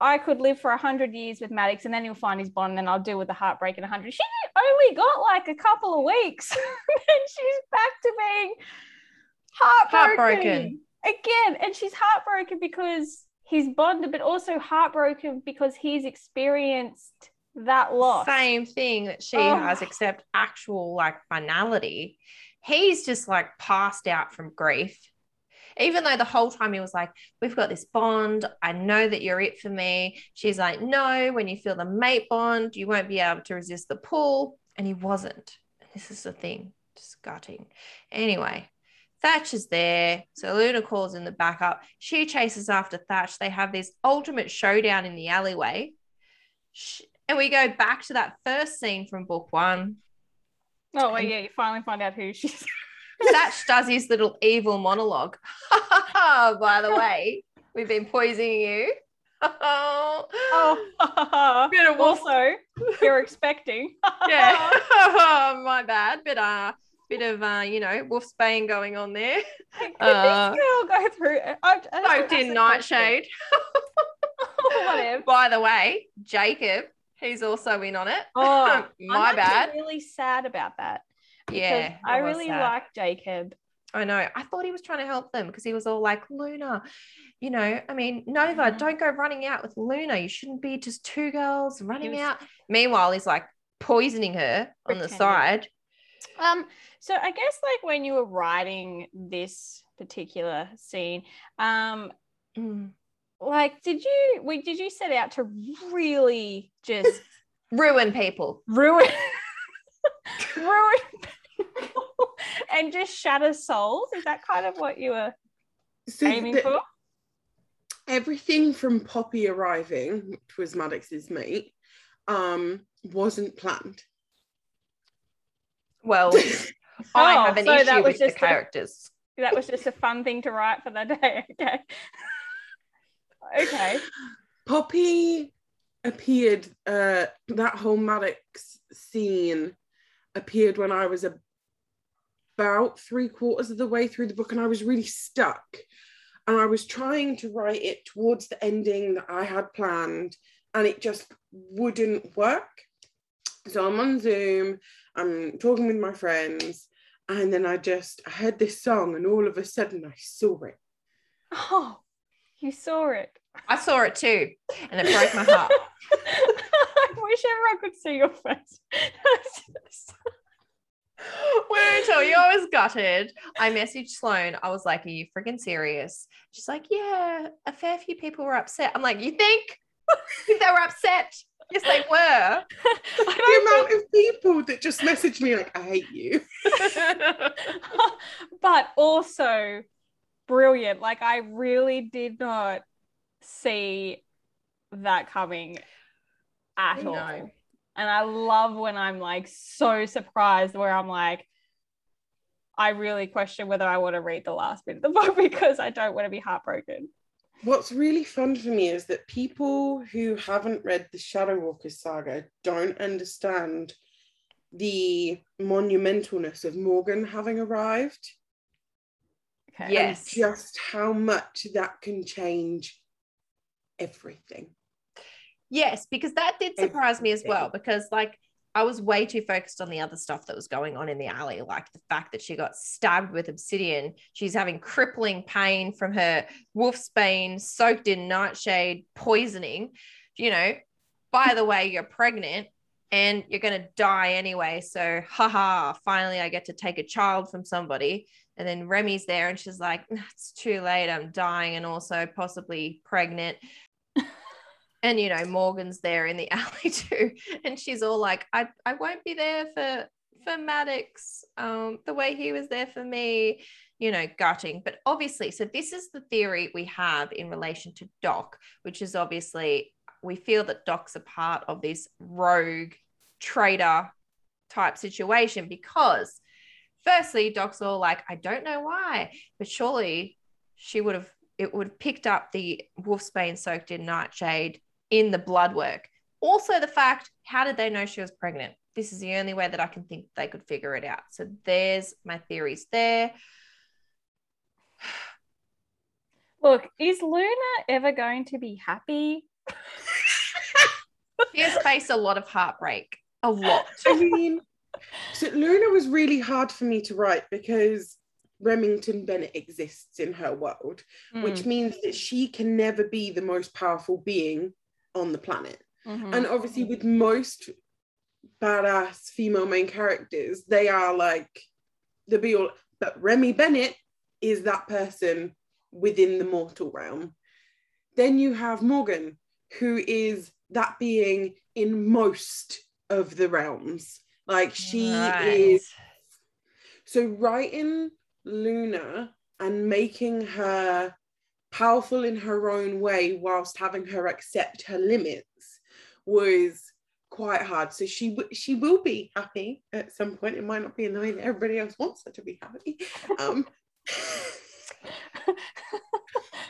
I could live for 100 years with Maddox and then he'll find his bond and then I'll deal with the heartbreak in 100. She only got like a couple of weeks and she's back to being heartbroken. Heartbroken. Again. And she's heartbroken because he's bonded, but also heartbroken because he's experienced that loss. Same thing that she Oh. has, except actual like finality. He's just like passed out from grief. Even though the whole time he was like, We've got this bond. I know that you're it for me. She's like, No, when you feel the mate bond, you won't be able to resist the pull. And he wasn't. This is the thing, just gutting. Anyway, Thatch is there. So Luna calls in the backup. She chases after Thatch. They have this ultimate showdown in the alleyway. Sh- And we go back to that first scene from book one. Oh, well, yeah, you finally find out who she's. Thatch does his little evil monologue. By the way, we've been poisoning you. oh, Oh, Bit of also, you're expecting. yeah. My bad. But uh, bit of uh, you know, wolfsbane going on there. Could Uh, girl go through? I, I in nightshade. Whatever. By the way, Jacob, he's also in on it. Oh, My I'm bad. really sad about that. Yeah, I really sad. like Jacob. I know. I thought he was trying to help them because he was all like, Luna, you know, I mean, Nova, Mhm. don't go running out with Luna. You shouldn't be just two girls running was- out. Meanwhile, he's like poisoning her on the side. Um, so I guess like when you were writing this particular scene, um, Mm. Like did you we did you set out to really just Ruin people. ruin ruin people and just shatter souls? Is that kind of what you were So aiming the- for? everything from Poppy arriving, which was Maddox's mate, um, wasn't planned. Well, I Oh, have an so that issue was with the just a- characters. That was just a fun thing to write for the day. Okay. Okay. Poppy appeared, uh, that whole Maddox scene appeared when I was about three quarters of the way through the book and I was really stuck. And I was trying to write it towards the ending that I had planned and it just wouldn't work. So I'm on Zoom, I'm talking with my friends, and then I just I heard this song and all of a sudden I saw it. Oh, you saw it. I saw it too, and it broke my heart. I wish everyone could see your face. when I tell you I was gutted, I messaged Sloane. I was like, Are you freaking serious? She's like, Yeah, a fair few people were upset. I'm like, You think? think they were upset? Yes, they were. the amount of people that just messaged me like, I hate you. but also brilliant. Like I really did not see that coming at all. No. And I love when I'm like so surprised where I'm like, I really question whether I want to read the last bit of the book because I don't want to be heartbroken. What's really fun for me is that people who haven't read the Shadow Walkers saga don't understand the monumentalness of Morgan having arrived. Okay. Yes. And just how much that can change everything. Yes, because that did surprise me as well. Because like I was way too focused on the other stuff that was going on in the alley, like the fact that she got stabbed with obsidian. She's having crippling pain from her wolfsbane soaked in nightshade poisoning. You know, by the way, you're pregnant and you're going to die anyway. So, haha, finally I get to take a child from somebody. And then Remy's there and she's like, it's too late. I'm dying and also possibly pregnant. and you know, Morgan's there in the alley too. And she's all like, I, I won't be there for for Maddox, um, the way he was there for me, you know, gutting. But obviously, so this is the theory we have in relation to Doc, which is obviously we feel that Doc's a part of this rogue traitor type situation because firstly, Doc's all like, I don't know why, but surely she would have it would have picked up the wolfsbane soaked in nightshade in the blood work. Also, the fact, how did they know she was pregnant? This is the only way that I can think they could figure it out. So there's my theories there. Look, is Luna ever going to be happy? She has faced a lot of heartbreak. A lot. I mean, so Luna was really hard for me to write because Remington Bennett exists in her world, which means that she can never be the most powerful being on the planet. Mhm. And obviously, with most badass female main characters, they are like the be all. But Remy Bennett is that person within the mortal realm. Then you have Morgan, who is that being in most of the realms. Like she Right. is. So writing Luna and making her powerful in her own way whilst having her accept her limits was quite hard. So she w- she will be happy at some point. It might not be in the way that everybody else wants her to be happy. Um,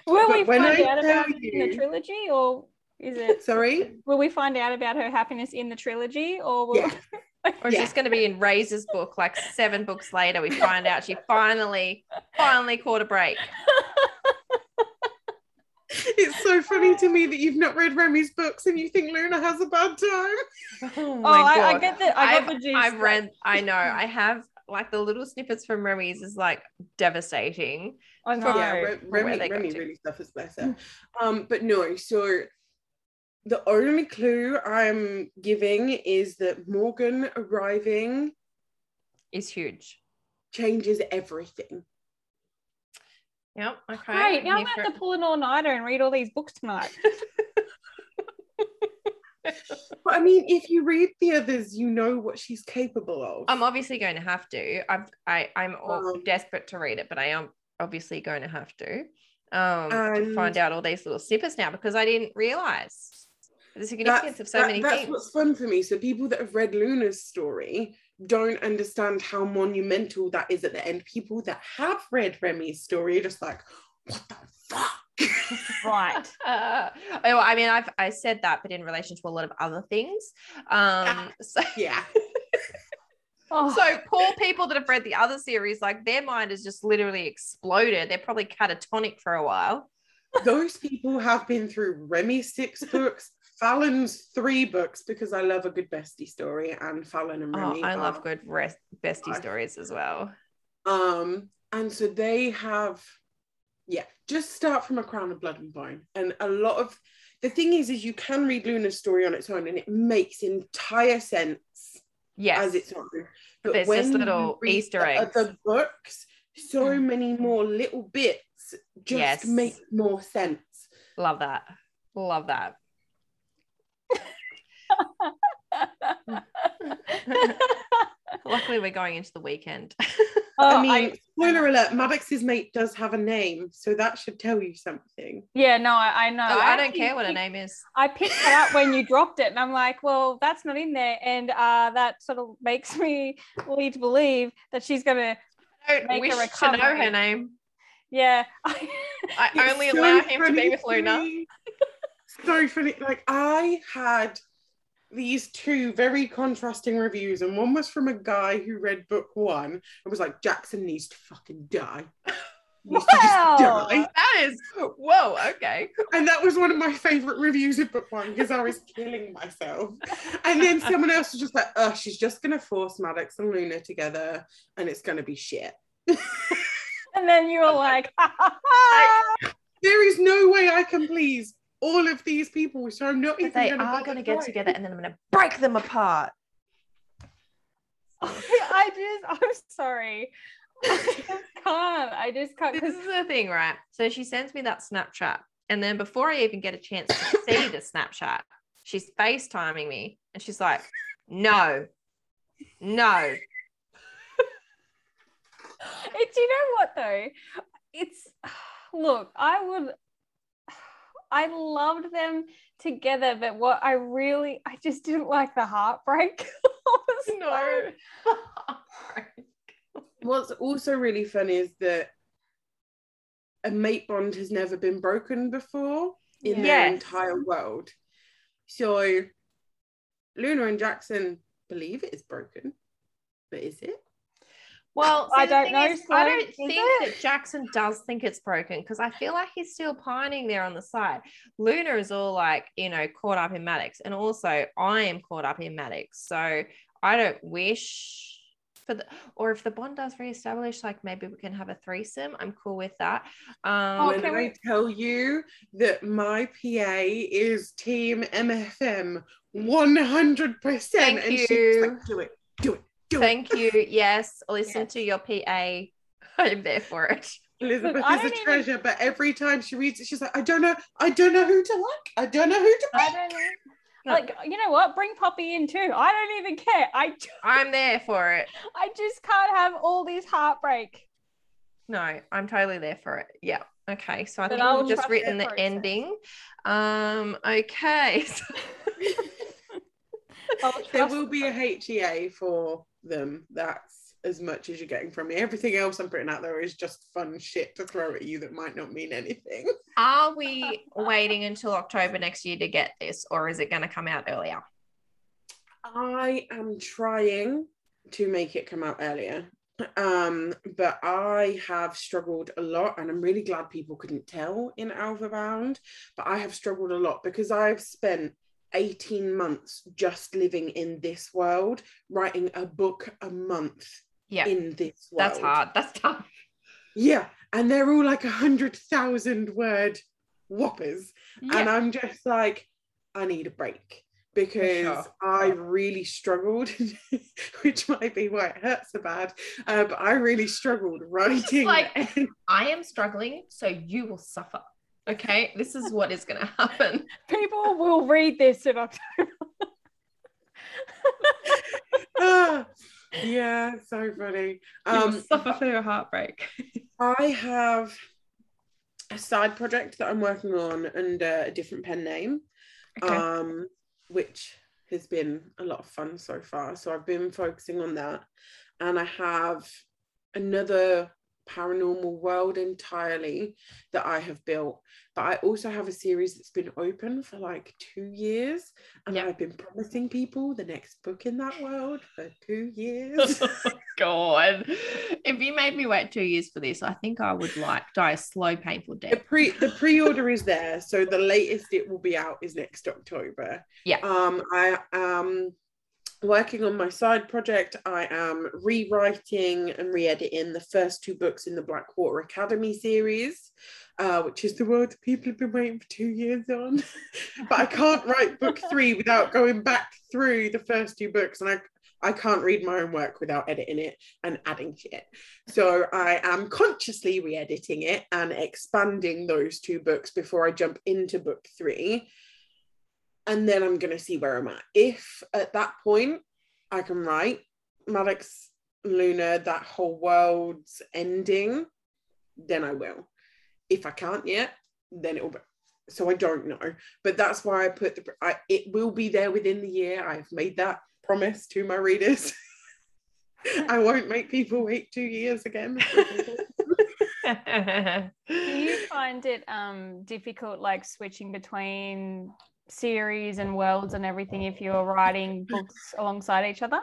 Will we find I out about it in the trilogy, or is it? sorry. Will we find out about her happiness in the trilogy, or will Yeah. Or is Yeah. this going to be in Razor's book? Like seven books later, we find out she finally, finally caught a break. It's so funny to me that you've not read Remy's books and you think Luna has a bad time. Oh, Oh, I, I get the I I've, the gist. I've read, I know, I have like the little snippets from Remy's is like devastating. I know. yeah, Re- Remy, Remy to. really suffers, bless her. Um, but no, so the only clue I'm giving is that Morgan arriving Is huge. changes everything. Yep. Okay. Great. Now I'm Here gonna have to pull an all-nighter and read all these books tonight. But I mean, if you read the others, you know what she's capable of. I'm obviously going to have to. I've, I, I'm all Um, desperate to read it, but I am obviously going to have to um, to find out all these little snippets now because I didn't realize the significance of so that- many that's things. what's fun for me. So people that have read Luna's story don't understand how monumental that is at the end. People that have read Remy's story are just like, what the fuck? right. Uh, oh, I mean, I've I said that, but in relation to a lot of other things. Um, so, yeah. Oh, so poor people that have read the other series, like their mind has just literally exploded. They're probably catatonic for a while. Those people have been through Remy's six books, Fallon's three books, because I love a good bestie story, and Fallon and Oh, I love good rest, bestie stories as well. Um, and so they have, yeah, just start from a crown of blood and bone. And a lot of the thing is, is you can read Luna's story on its own, and it makes entire sense Yes. as its own. But There's when little Easter the eggs. books, so Mm. many more little bits just Yes. make more sense. Love that. Love that. Luckily, we're going into the weekend. Oh, I mean, I- spoiler alert: Maddox's mate does have a name, so that should tell you something. yeah, no, I, I know. Oh, I don't care what her picked- name is. I picked that up when you dropped it, and I'm like, well, that's not in there, and uh, that sort of makes me lead to believe that she's gonna, I don't Make a wish to know her name. yeah. I only so allow him to be with Luna. me. so funny. Like I had these two very contrasting reviews, and one was from a guy who read book one and was like, Jackson needs to fucking die. Needs to just Wow. That is whoa. Okay. And that was one of my favorite reviews of book one because I was killing myself. And then someone else was just like, oh, she's just gonna force Maddox and Luna together and it's gonna be shit. And then you were like, There is no way I can please all of these people, so I'm not even They gonna are going to get together, and then I'm going to break them apart. I just, I'm sorry. I just can't. I just can't. This is the thing, right? So she sends me that Snapchat, and then before I even get a chance to see the Snapchat, she's FaceTiming me, and she's like, "No, no." it's, you know what though? It's, look, I would, I loved them together, but what I really, I just didn't like the heartbreak. Was What's also really funny is that a mate bond has never been broken before in their Yes. entire world. So Luna and Jackson believe it is broken, but is it? Well, I don't know, is, I don't think it? that Jackson does think it's broken because I feel like he's still pining there on the side. Luna is all like, you know, caught up in Maddox, and also I am caught up in Maddox. So I don't wish for the, or if the bond does reestablish, like maybe we can have a threesome. I'm cool with that. Um, when can I we- tell you that my PA is team MFM 100%. Thank and she's you. like, do it, do it, do it. Thank you. Yes, listen Yes. to your PA. I'm there for it. Elizabeth is a don't even- treasure, but every time she reads it, she's like, I don't know, I don't know who to like. I don't know who to I don't know. Like, you know what? Bring Poppy in too. I don't even care. I, ju- I'm there for it. I just can't have all this heartbreak. No, I'm totally there for it. Yeah. Okay. So I Then think I'll we've just written the process. ending. Um, okay. There will be a HEA for them. That's as much as you're getting from me. Everything else I'm putting out there is just fun shit to throw at you that might not mean anything. Are we waiting until October next year to get this, or is it going to come out earlier? I am trying to make it come out earlier. Um, but I have struggled a lot, and I'm really glad people couldn't tell in Alpha Bound. But I have struggled a lot because I've spent 18 months just living in this world, writing a book a month Yeah. in this world. That's hard. That's tough. Yeah, and they're all like a hundred thousand word whoppers, and I'm just like, I need a break because sure. I really struggled, which might be why it hurts so bad. Uh, but I really struggled writing. like- I am struggling, so you will suffer. Okay. This is what is going to happen. People will read this in October. Ah, yeah, so funny. Um, suffer for your heartbreak. I have a side project that I'm working on under a different pen name. Okay. um, which has been a lot of fun so far. So I've been focusing on that, and I have another paranormal world entirely that I have built. But I also have a series that's been open for like two years, and Yep. I've been promising people the next book in that world for two years. God. If you made me wait two years for this, I think I would like die a slow, painful the death. pre the pre-order is there so the latest it will be out is next october Yeah. um i am working on my side project. I am rewriting and re-editing the first two books in the Blackwater Academy series, uh, which is the world people have been waiting for two years on. but I can't write book three without going back through the first two books, and I I can't read my own work without editing it and adding shit. So I am consciously re-editing it and expanding those two books before I jump into book three and then I'm going to see where I'm at. If at that point I can write Maddox Luna, that whole world's ending, then I will. If I can't yet, then it'll be. So I don't know, but that's why I put the. I, it will be there within the year. I've made that promise to my readers. I won't make people wait two years again. Do you find it um difficult, like switching between series and worlds and everything if you're writing books alongside each other?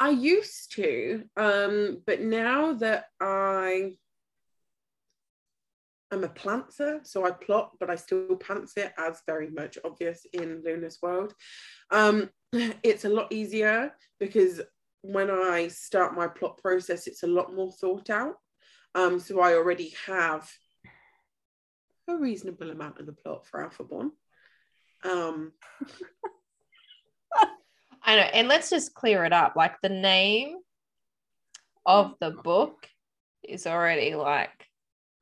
I used to, um, but now that I am a plantser, so I plot, but I still pants it, as very much obvious in Luna's world. Um, it's a lot easier because when I start my plot process, it's a lot more thought out. Um, so I already have a reasonable amount of the plot for Alpha Alphaborn. Um, I know. And let's just clear it up. Like the name of the book is already like.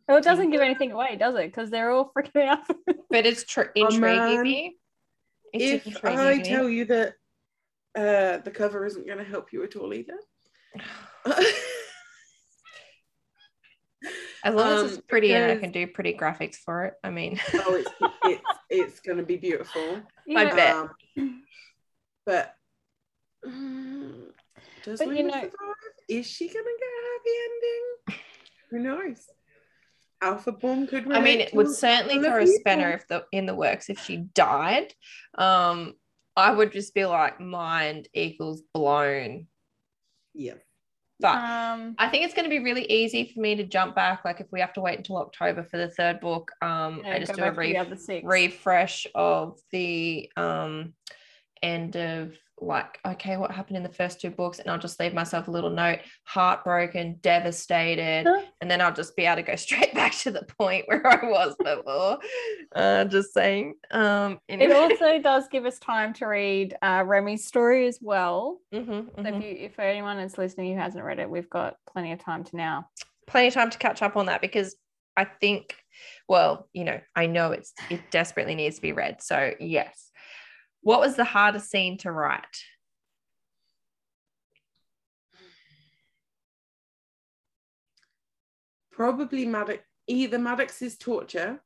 Well, it doesn't give anything away, does it? Because they're all freaking out. but it's tr- intriguing me. It's if I tell you that uh, the cover isn't going to help you at all either. As long um, as it's pretty because, and I can do pretty graphics for it. I mean, oh, it's it's, it's going to be beautiful. Yeah. I bet. Um, but um, does but, you know, survive? Is she going to get a happy ending? Who knows? Alphaborn could. I mean, it would certainly throw a spanner if the in the works if she died. Um, I would just be like, mind equals blown. Yeah. But um, I think it's going to be really easy for me to jump back. Like if we have to wait until October for the third book, um, I just do a re- refresh of the um, end of like, okay, what happened in the first two books? And I'll just leave myself a little note, heartbroken, devastated. Huh? And then I'll just be able to go straight back to the point where I was before. Uh, just saying. Um, anyway. It also does give us time to read uh, Remy's story as well. Mm-hmm, mm-hmm. So if, you, if anyone is listening who hasn't read it, we've got plenty of time to now. Plenty of time to catch up on that because I think, well, you know, I know it's it desperately needs to be read. So yes, what was the hardest scene to write? Probably Maddox, either Maddox's torture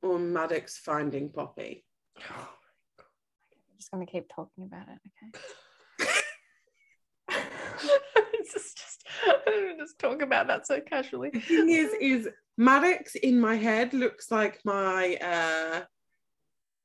or Maddox finding Poppy. I'm just going to keep talking about it, okay? just, just, just talk about that so casually. The thing is, is Maddox in my head looks like my uh,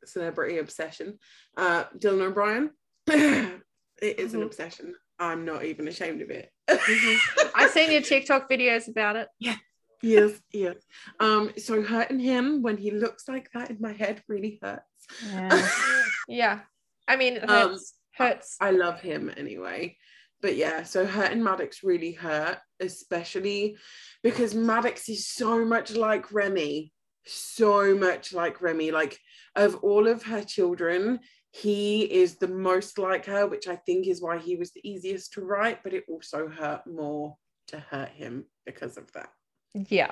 celebrity obsession. Uh, Dylan O'Brien. it is mm-hmm. an obsession. I'm not even ashamed of it. mm-hmm. I've seen your TikTok videos about it. Yeah. Yes, yes. Um, so hurting him when he looks like that in my head really hurts. Yeah. yeah. I mean, it hurts. Um, hurts. I love him anyway. But yeah, so hurting Maddox really hurt, especially because Maddox is so much like Remy. So much like Remy. Like of all of her children, he is the most like her, which I think is why he was the easiest to write, but it also hurt more to hurt him because of that. Yeah.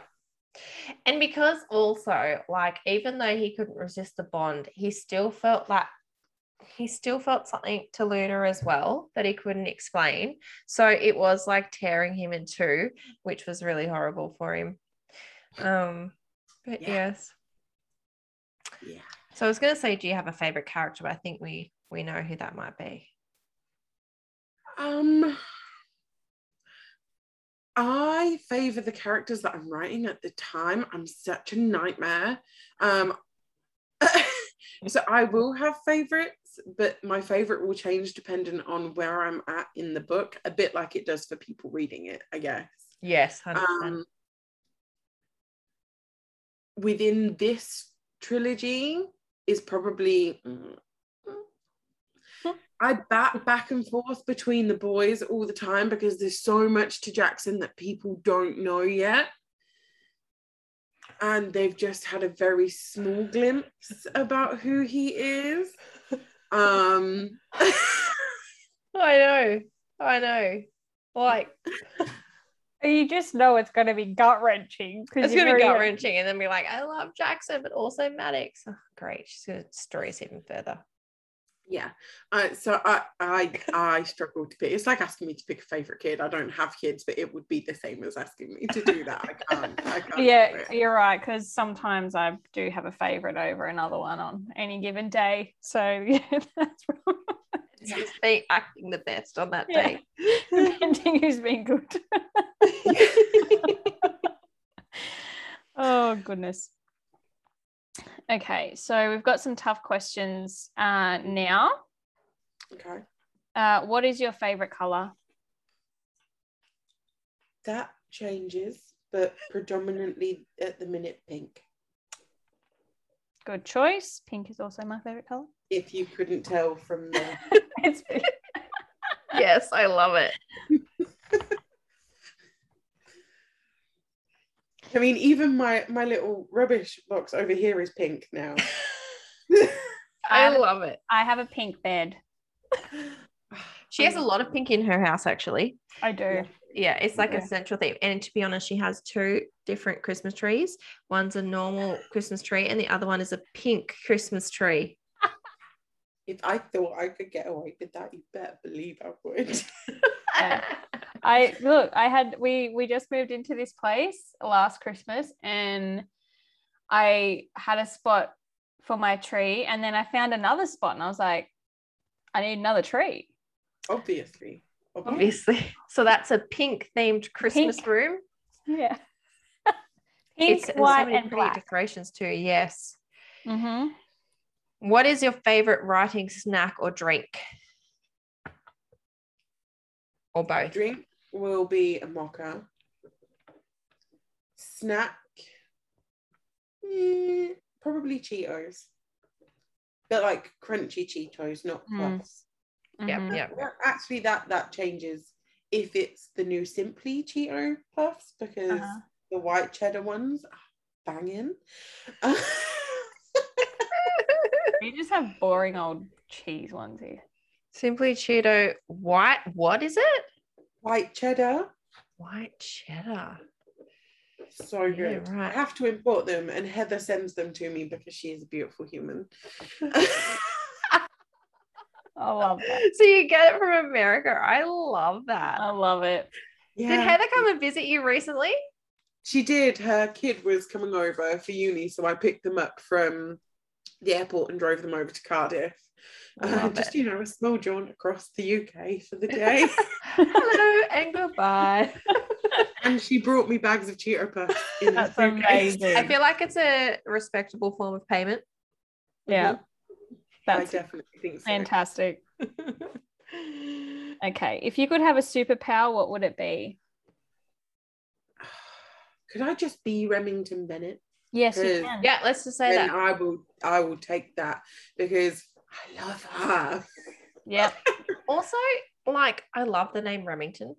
And because also, like, even though he couldn't resist the bond, he still felt like he still felt something to Luna as well that he couldn't explain. So it was like tearing him in two, which was really horrible for him. Um, but yeah. yes. Yeah. So I was going to say, do you have a favorite character? But I think we we know who that might be. Um, I favor the characters that I'm writing at the time. I'm such a nightmare. Um, so I will have favorites, but my favorite will change depending on where I'm at in the book, a bit like it does for people reading it, I guess. Yes, 100%. Um, within this trilogy, is probably I bat back and forth between the boys all the time because there's so much to Jackson that people don't know yet. And they've just had a very small glimpse about who he is. Um I know. I know. Like You just know it's going to be gut wrenching. it's gonna be gut wrenching, and then be like, I love Jackson, but also Maddox. Oh, great. She's gonna story us even further. yeah. Uh, so I I I struggle to pick. It's like asking me to pick a favorite kid. I don't have kids, but it would be the same as asking me to do that. I can't. I can't Yeah, you're right. Because sometimes I do have a favorite over another one on any given day. So yeah, that's It's just being acting the best on that Yeah. day. depending who's been good. oh goodness. Okay, so we've got some tough questions uh, now. Okay. Uh, what is your favorite color? That changes, but predominantly at the minute pink. Good choice. Pink is also my favorite color. If you couldn't tell from the It's pink. yes, I love it. I mean, even my my little rubbish box over here is pink now. I Um, love it. I have a pink bed. She has a lot of pink in her house, actually. I do. Yeah, it's like Yeah. a central theme. And to be honest, she has two different Christmas trees. One's a normal Christmas tree, and the other one is a pink Christmas tree. If I thought I could get away with that, you better believe I would. Yeah. I look, I had we we just moved into this place last Christmas and I had a spot for my tree and then I found another spot and I was like, I need another tree. Obviously. Obviously. Obviously. So that's a pink themed Christmas Pink. room. Yeah. Pink, It's there's white, so and pretty black. decorations too. Yes. hmm What is your favorite writing snack or drink? Or both? Drink will be a mocha. Snack, eh, probably Cheetos. But like crunchy Cheetos, not Mm. Puffs. Yeah, yeah. Well, Actually, that that changes if it's the new Simply Cheeto puffs because Uh-huh. the white cheddar ones, are banging. You just have boring old cheese ones here. Simply Cheeto white. What is it? white cheddar, White cheddar. so Yeah, good. right. I have to import them, and Heather sends them to me because she is a beautiful human. I love that. So you get it from America. I love that. I love it. Did Heather come and visit you recently? She did. Her kid was coming over for uni, so I picked them up from the airport and drove them over to Cardiff. Uh, just it. you know, a small jaunt across the UK for the day. Hello and goodbye. and she brought me bags of Cheeto puffs. In That's amazing. I feel like it's a respectable form of payment. Yeah. Mhm. I That's definitely think so. fantastic. Okay. If you could have a superpower, what would it be? Could I just be Remington Bennett? Yes, you can. yeah, let's just say then that. I will I will take that because I love her. Yeah. Also, like, I love the name Remington.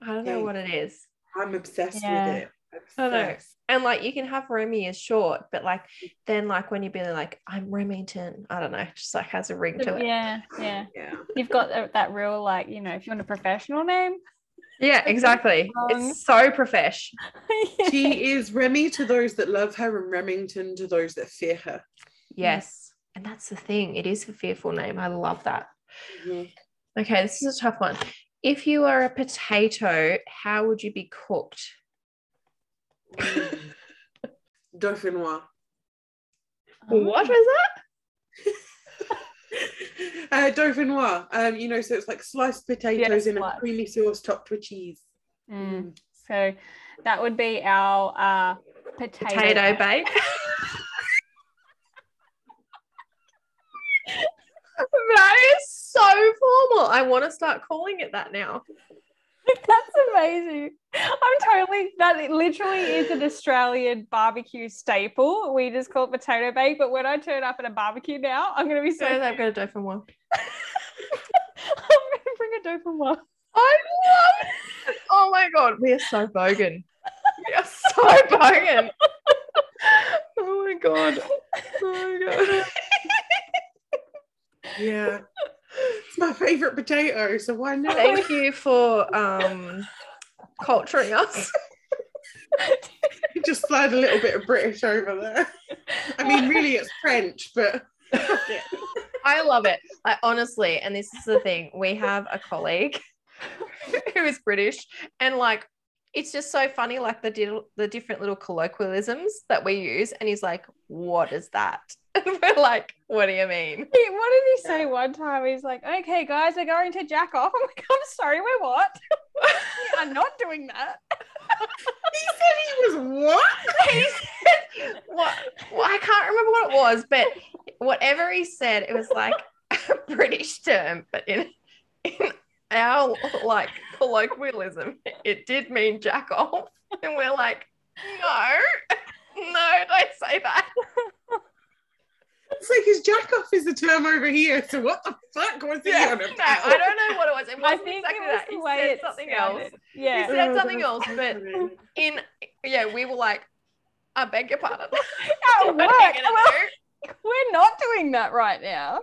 I don't know Yeah. what it is. I'm obsessed Yeah. with it. I know. And like you can have Remy as short, but like then like when you be like, I'm Remington, I don't know, just like has a ring to it. Yeah, yeah. Yeah. You've got that, that real like, you know, if you want a professional name. Yeah, exactly. Um, It's so profesh. She is Remy to those that love her and Remington to those that fear her. Yes. And that's the thing. It is a fearful name. I love that. Mhm. Okay, this is a tough one. If you are a potato, how would you be cooked? Dauphinois. What was that? uh, Dauphinois. Um, you know, so it's like sliced potatoes in sliced. a creamy sauce topped with cheese. Mm. So that would be our uh, potato. Potato bake. that is so formal. I want to start calling it that now. That's amazing. I'm totally that literally is an Australian barbecue staple. We just call it potato bake, but when I turn up at a barbecue now, I'm gonna be So so I've got a different one. I'm gonna bring a Dopamine. I love it. Oh my god, we are so bogan. We are so bogan. Oh my god. Oh my god. Yeah. It's my favorite potato, so why not? Thank you for um culturing us. You just slide a little bit of British over there. I mean, really, it's French, but I love it. I honestly, and this is the thing, we have a colleague who is British, and like it's just so funny, like the the different little colloquialisms that we use, and he's like, "What is that?" And we're like, "What do you mean?" He- What did he say one time? He's like, "Okay, guys, we're going to jack off." I'm like, "I'm sorry, we're what? we are not doing that." he said he was what? he said, what, well, I can't remember what it was, but whatever he said, it was like a British term, but in in our like colloquialism, it did mean jack off, and we're like, no, no, don't say that. It's like his jack off is the term over here. So what the fuck was he Yeah, on no. I don't know what it was. It I wasn't think exactly it was that. the He way said something sounded. else. Yeah. He said Oh, something else, but in yeah, we were like, I beg your pardon. At What work. Well, we're not doing that right now.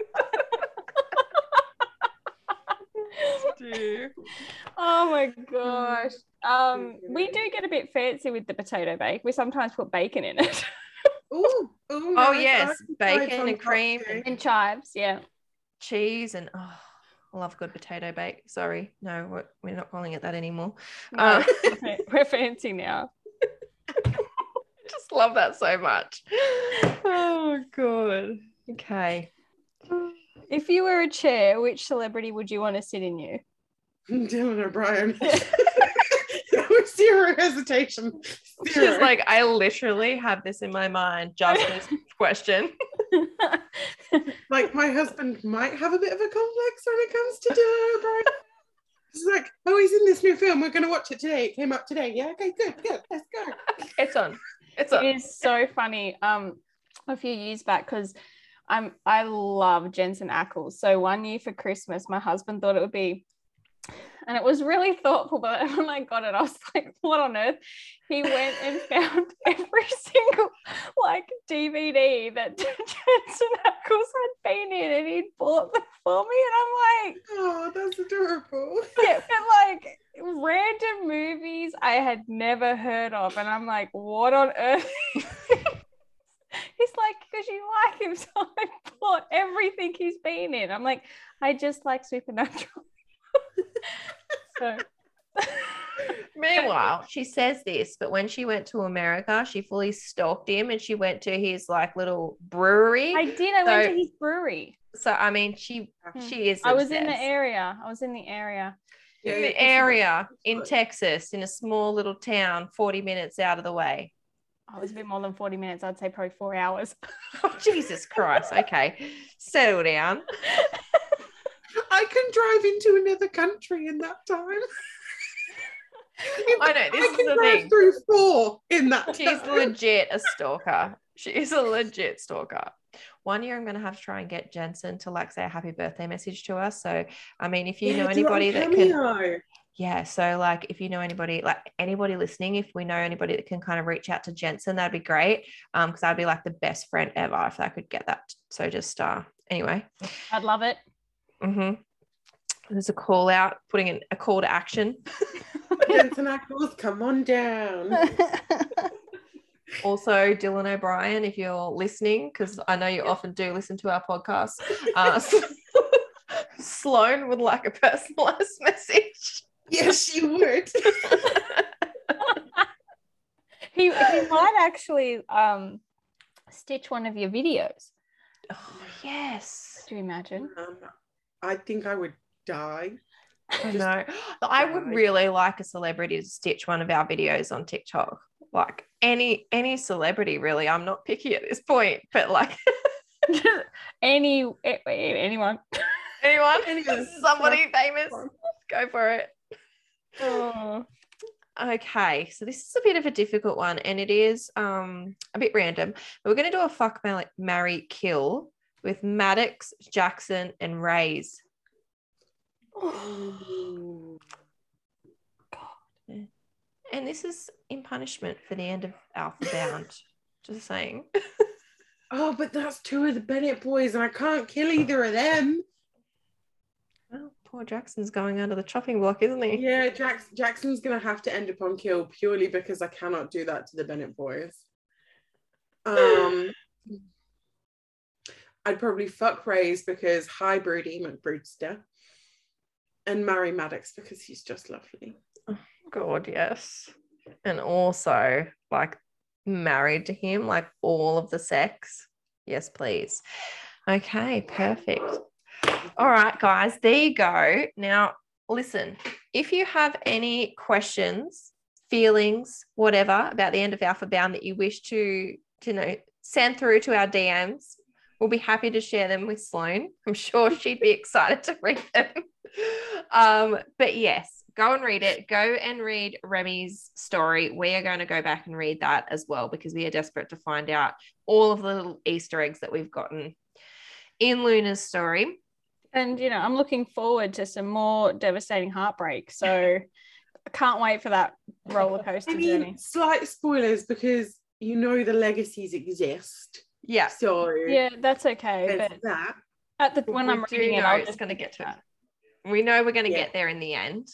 Oh my gosh. Um, we do get a bit fancy with the potato bake. We sometimes put bacon in it. Ooh, ooh, Oh yes, bacon and cream cocktail. and and chives, yeah. cheese and oh, I love good potato bake. Sorry, no, we're, we're not calling it that anymore. No, Uh, we're- we're fancy now. just love that so much. Oh god. Okay. If you were a chair, which celebrity would you want to sit in you? Dylan O'Brien. With zero hesitation. She's like, I literally have this in my mind, just this question. like my husband might have a bit of a complex when it comes to Dylan O'Brien. He's like, oh, he's in this new film. We're going to watch it today. It came up today. Yeah, okay, good, good. Let's go. It's on. It's on. is so funny. Um, a few years back, because I'm I love Jensen Ackles. So one year for Christmas, my husband thought it would be, and it was really thoughtful. But when I got it, I was like, "What on earth?" He went and found every single like DVD that Jensen Ackles had been in, and he'd bought them for me. And I'm like, Oh, that's adorable. yeah, but like random movies I had never heard of, and I'm like, what on earth? Is he's like, because you like him, so I bought everything he's been in. I'm like, I just like Supernatural. so Meanwhile, she says this, but when she went to America, she fully stalked him and she went to his like little brewery. I did. I went to his brewery. so I mean, she Hmm. she is. I was in the area. I was in the area. in the area in Texas, in a small little town, 40 minutes out of the way. Oh, it was a bit more than 40 minutes. I'd say probably four hours. Oh, Jesus Christ. Okay. Settle down. I can drive into another country in that time. I know, this I is can the drive thing. through four in that She's time. legit a stalker. She is a legit stalker. One year I'm going to have to try and get Jensen to like say a happy birthday message to us. So, I mean, if you Yeah, know anybody that can, Cameo. Yeah. So, like, if you know anybody, like anybody listening, if we know anybody that can kind of reach out to Jensen, that'd be great. Um, because I'd be like the best friend ever if I could get that. So, just uh, anyway. I'd love it. Mm-hmm. There's a call out, putting in a call to action. Jensen Ackles, come on down. Also, Dylan O'Brien, if you're listening, because I know you often do listen to our podcast, uh, Sloane would like a personalized message. Yes, she would. he, he might actually um, stitch one of your videos. Oh, yes. Do you imagine? Um, I think I would die. I know. I would really like a celebrity to stitch one of our videos on TikTok. Like any any celebrity, really. I'm not picky at this point, but like Any anyone. anyone, Anyone. somebody famous, go for it. Oh. Okay, so this is a bit of a difficult one, and it is um a bit random. But we're going to do a fuck, marry, kill with Maddox, Jackson, and Rays. Ooh. And this is in punishment for the end of Alpha Bound. Just saying. Oh, but that's two of the Bennett boys, and I can't kill either of them. Poor Jackson's going under the chopping block, isn't he? Yeah, Jax- Jackson's gonna have to end up on kill purely because I cannot do that to the Bennett boys. Um, I'd probably fuck Rays because hi Broody McBroodster, and marry Maddox because he's just lovely. God, yes. And also, like, married to him, like all of the sex. Yes, please. Okay, perfect. All right, guys, there you go. Now, listen, if you have any questions, feelings, whatever about the end of Alpha Bound that you wish to, to you know, send through to our DMs, we'll be happy to share them with Sloane. I'm sure she'd be excited to read them. Um, but yes, go and read it. Go and read Remy's story. We are going to go back and read that as well because we are desperate to find out all of the little Easter eggs that we've gotten in Luna's story. And you know, I'm looking forward to some more devastating heartbreak. So I can't wait for that roller coaster I mean, journey. slight spoilers because you know the legacies exist. Yeah. So Yeah, that's okay. But that. at the when We I'm reading it, I'm just going to get to it. We know we're going to Yeah. get there in the end.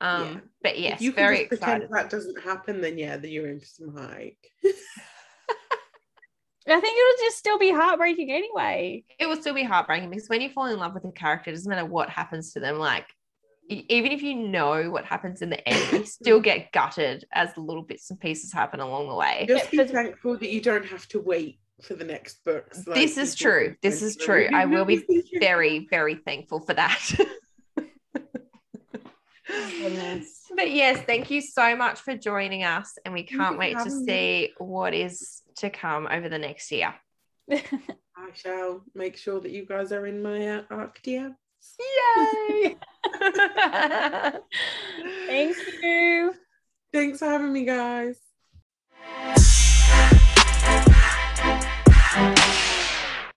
Um, Yeah. But yes, if you can very just pretend excited. that doesn't happen, then yeah, then you're in for some hike. I think it'll just still be heartbreaking anyway. It will still be heartbreaking because when you fall in love with a character, it doesn't matter what happens to them. Like, even if you know what happens in the end, you still get gutted as the little bits and pieces happen along the way. Just be thankful that you don't have to wait for the next books. like This is true. This is true. I will be very, very thankful for that. Oh, but yes, thank you so much for joining us. And we can't wait to see what is to come over the next year. I shall make sure that you guys are in my uh, arc DM. Yay! Thank you. Thanks for having me, guys.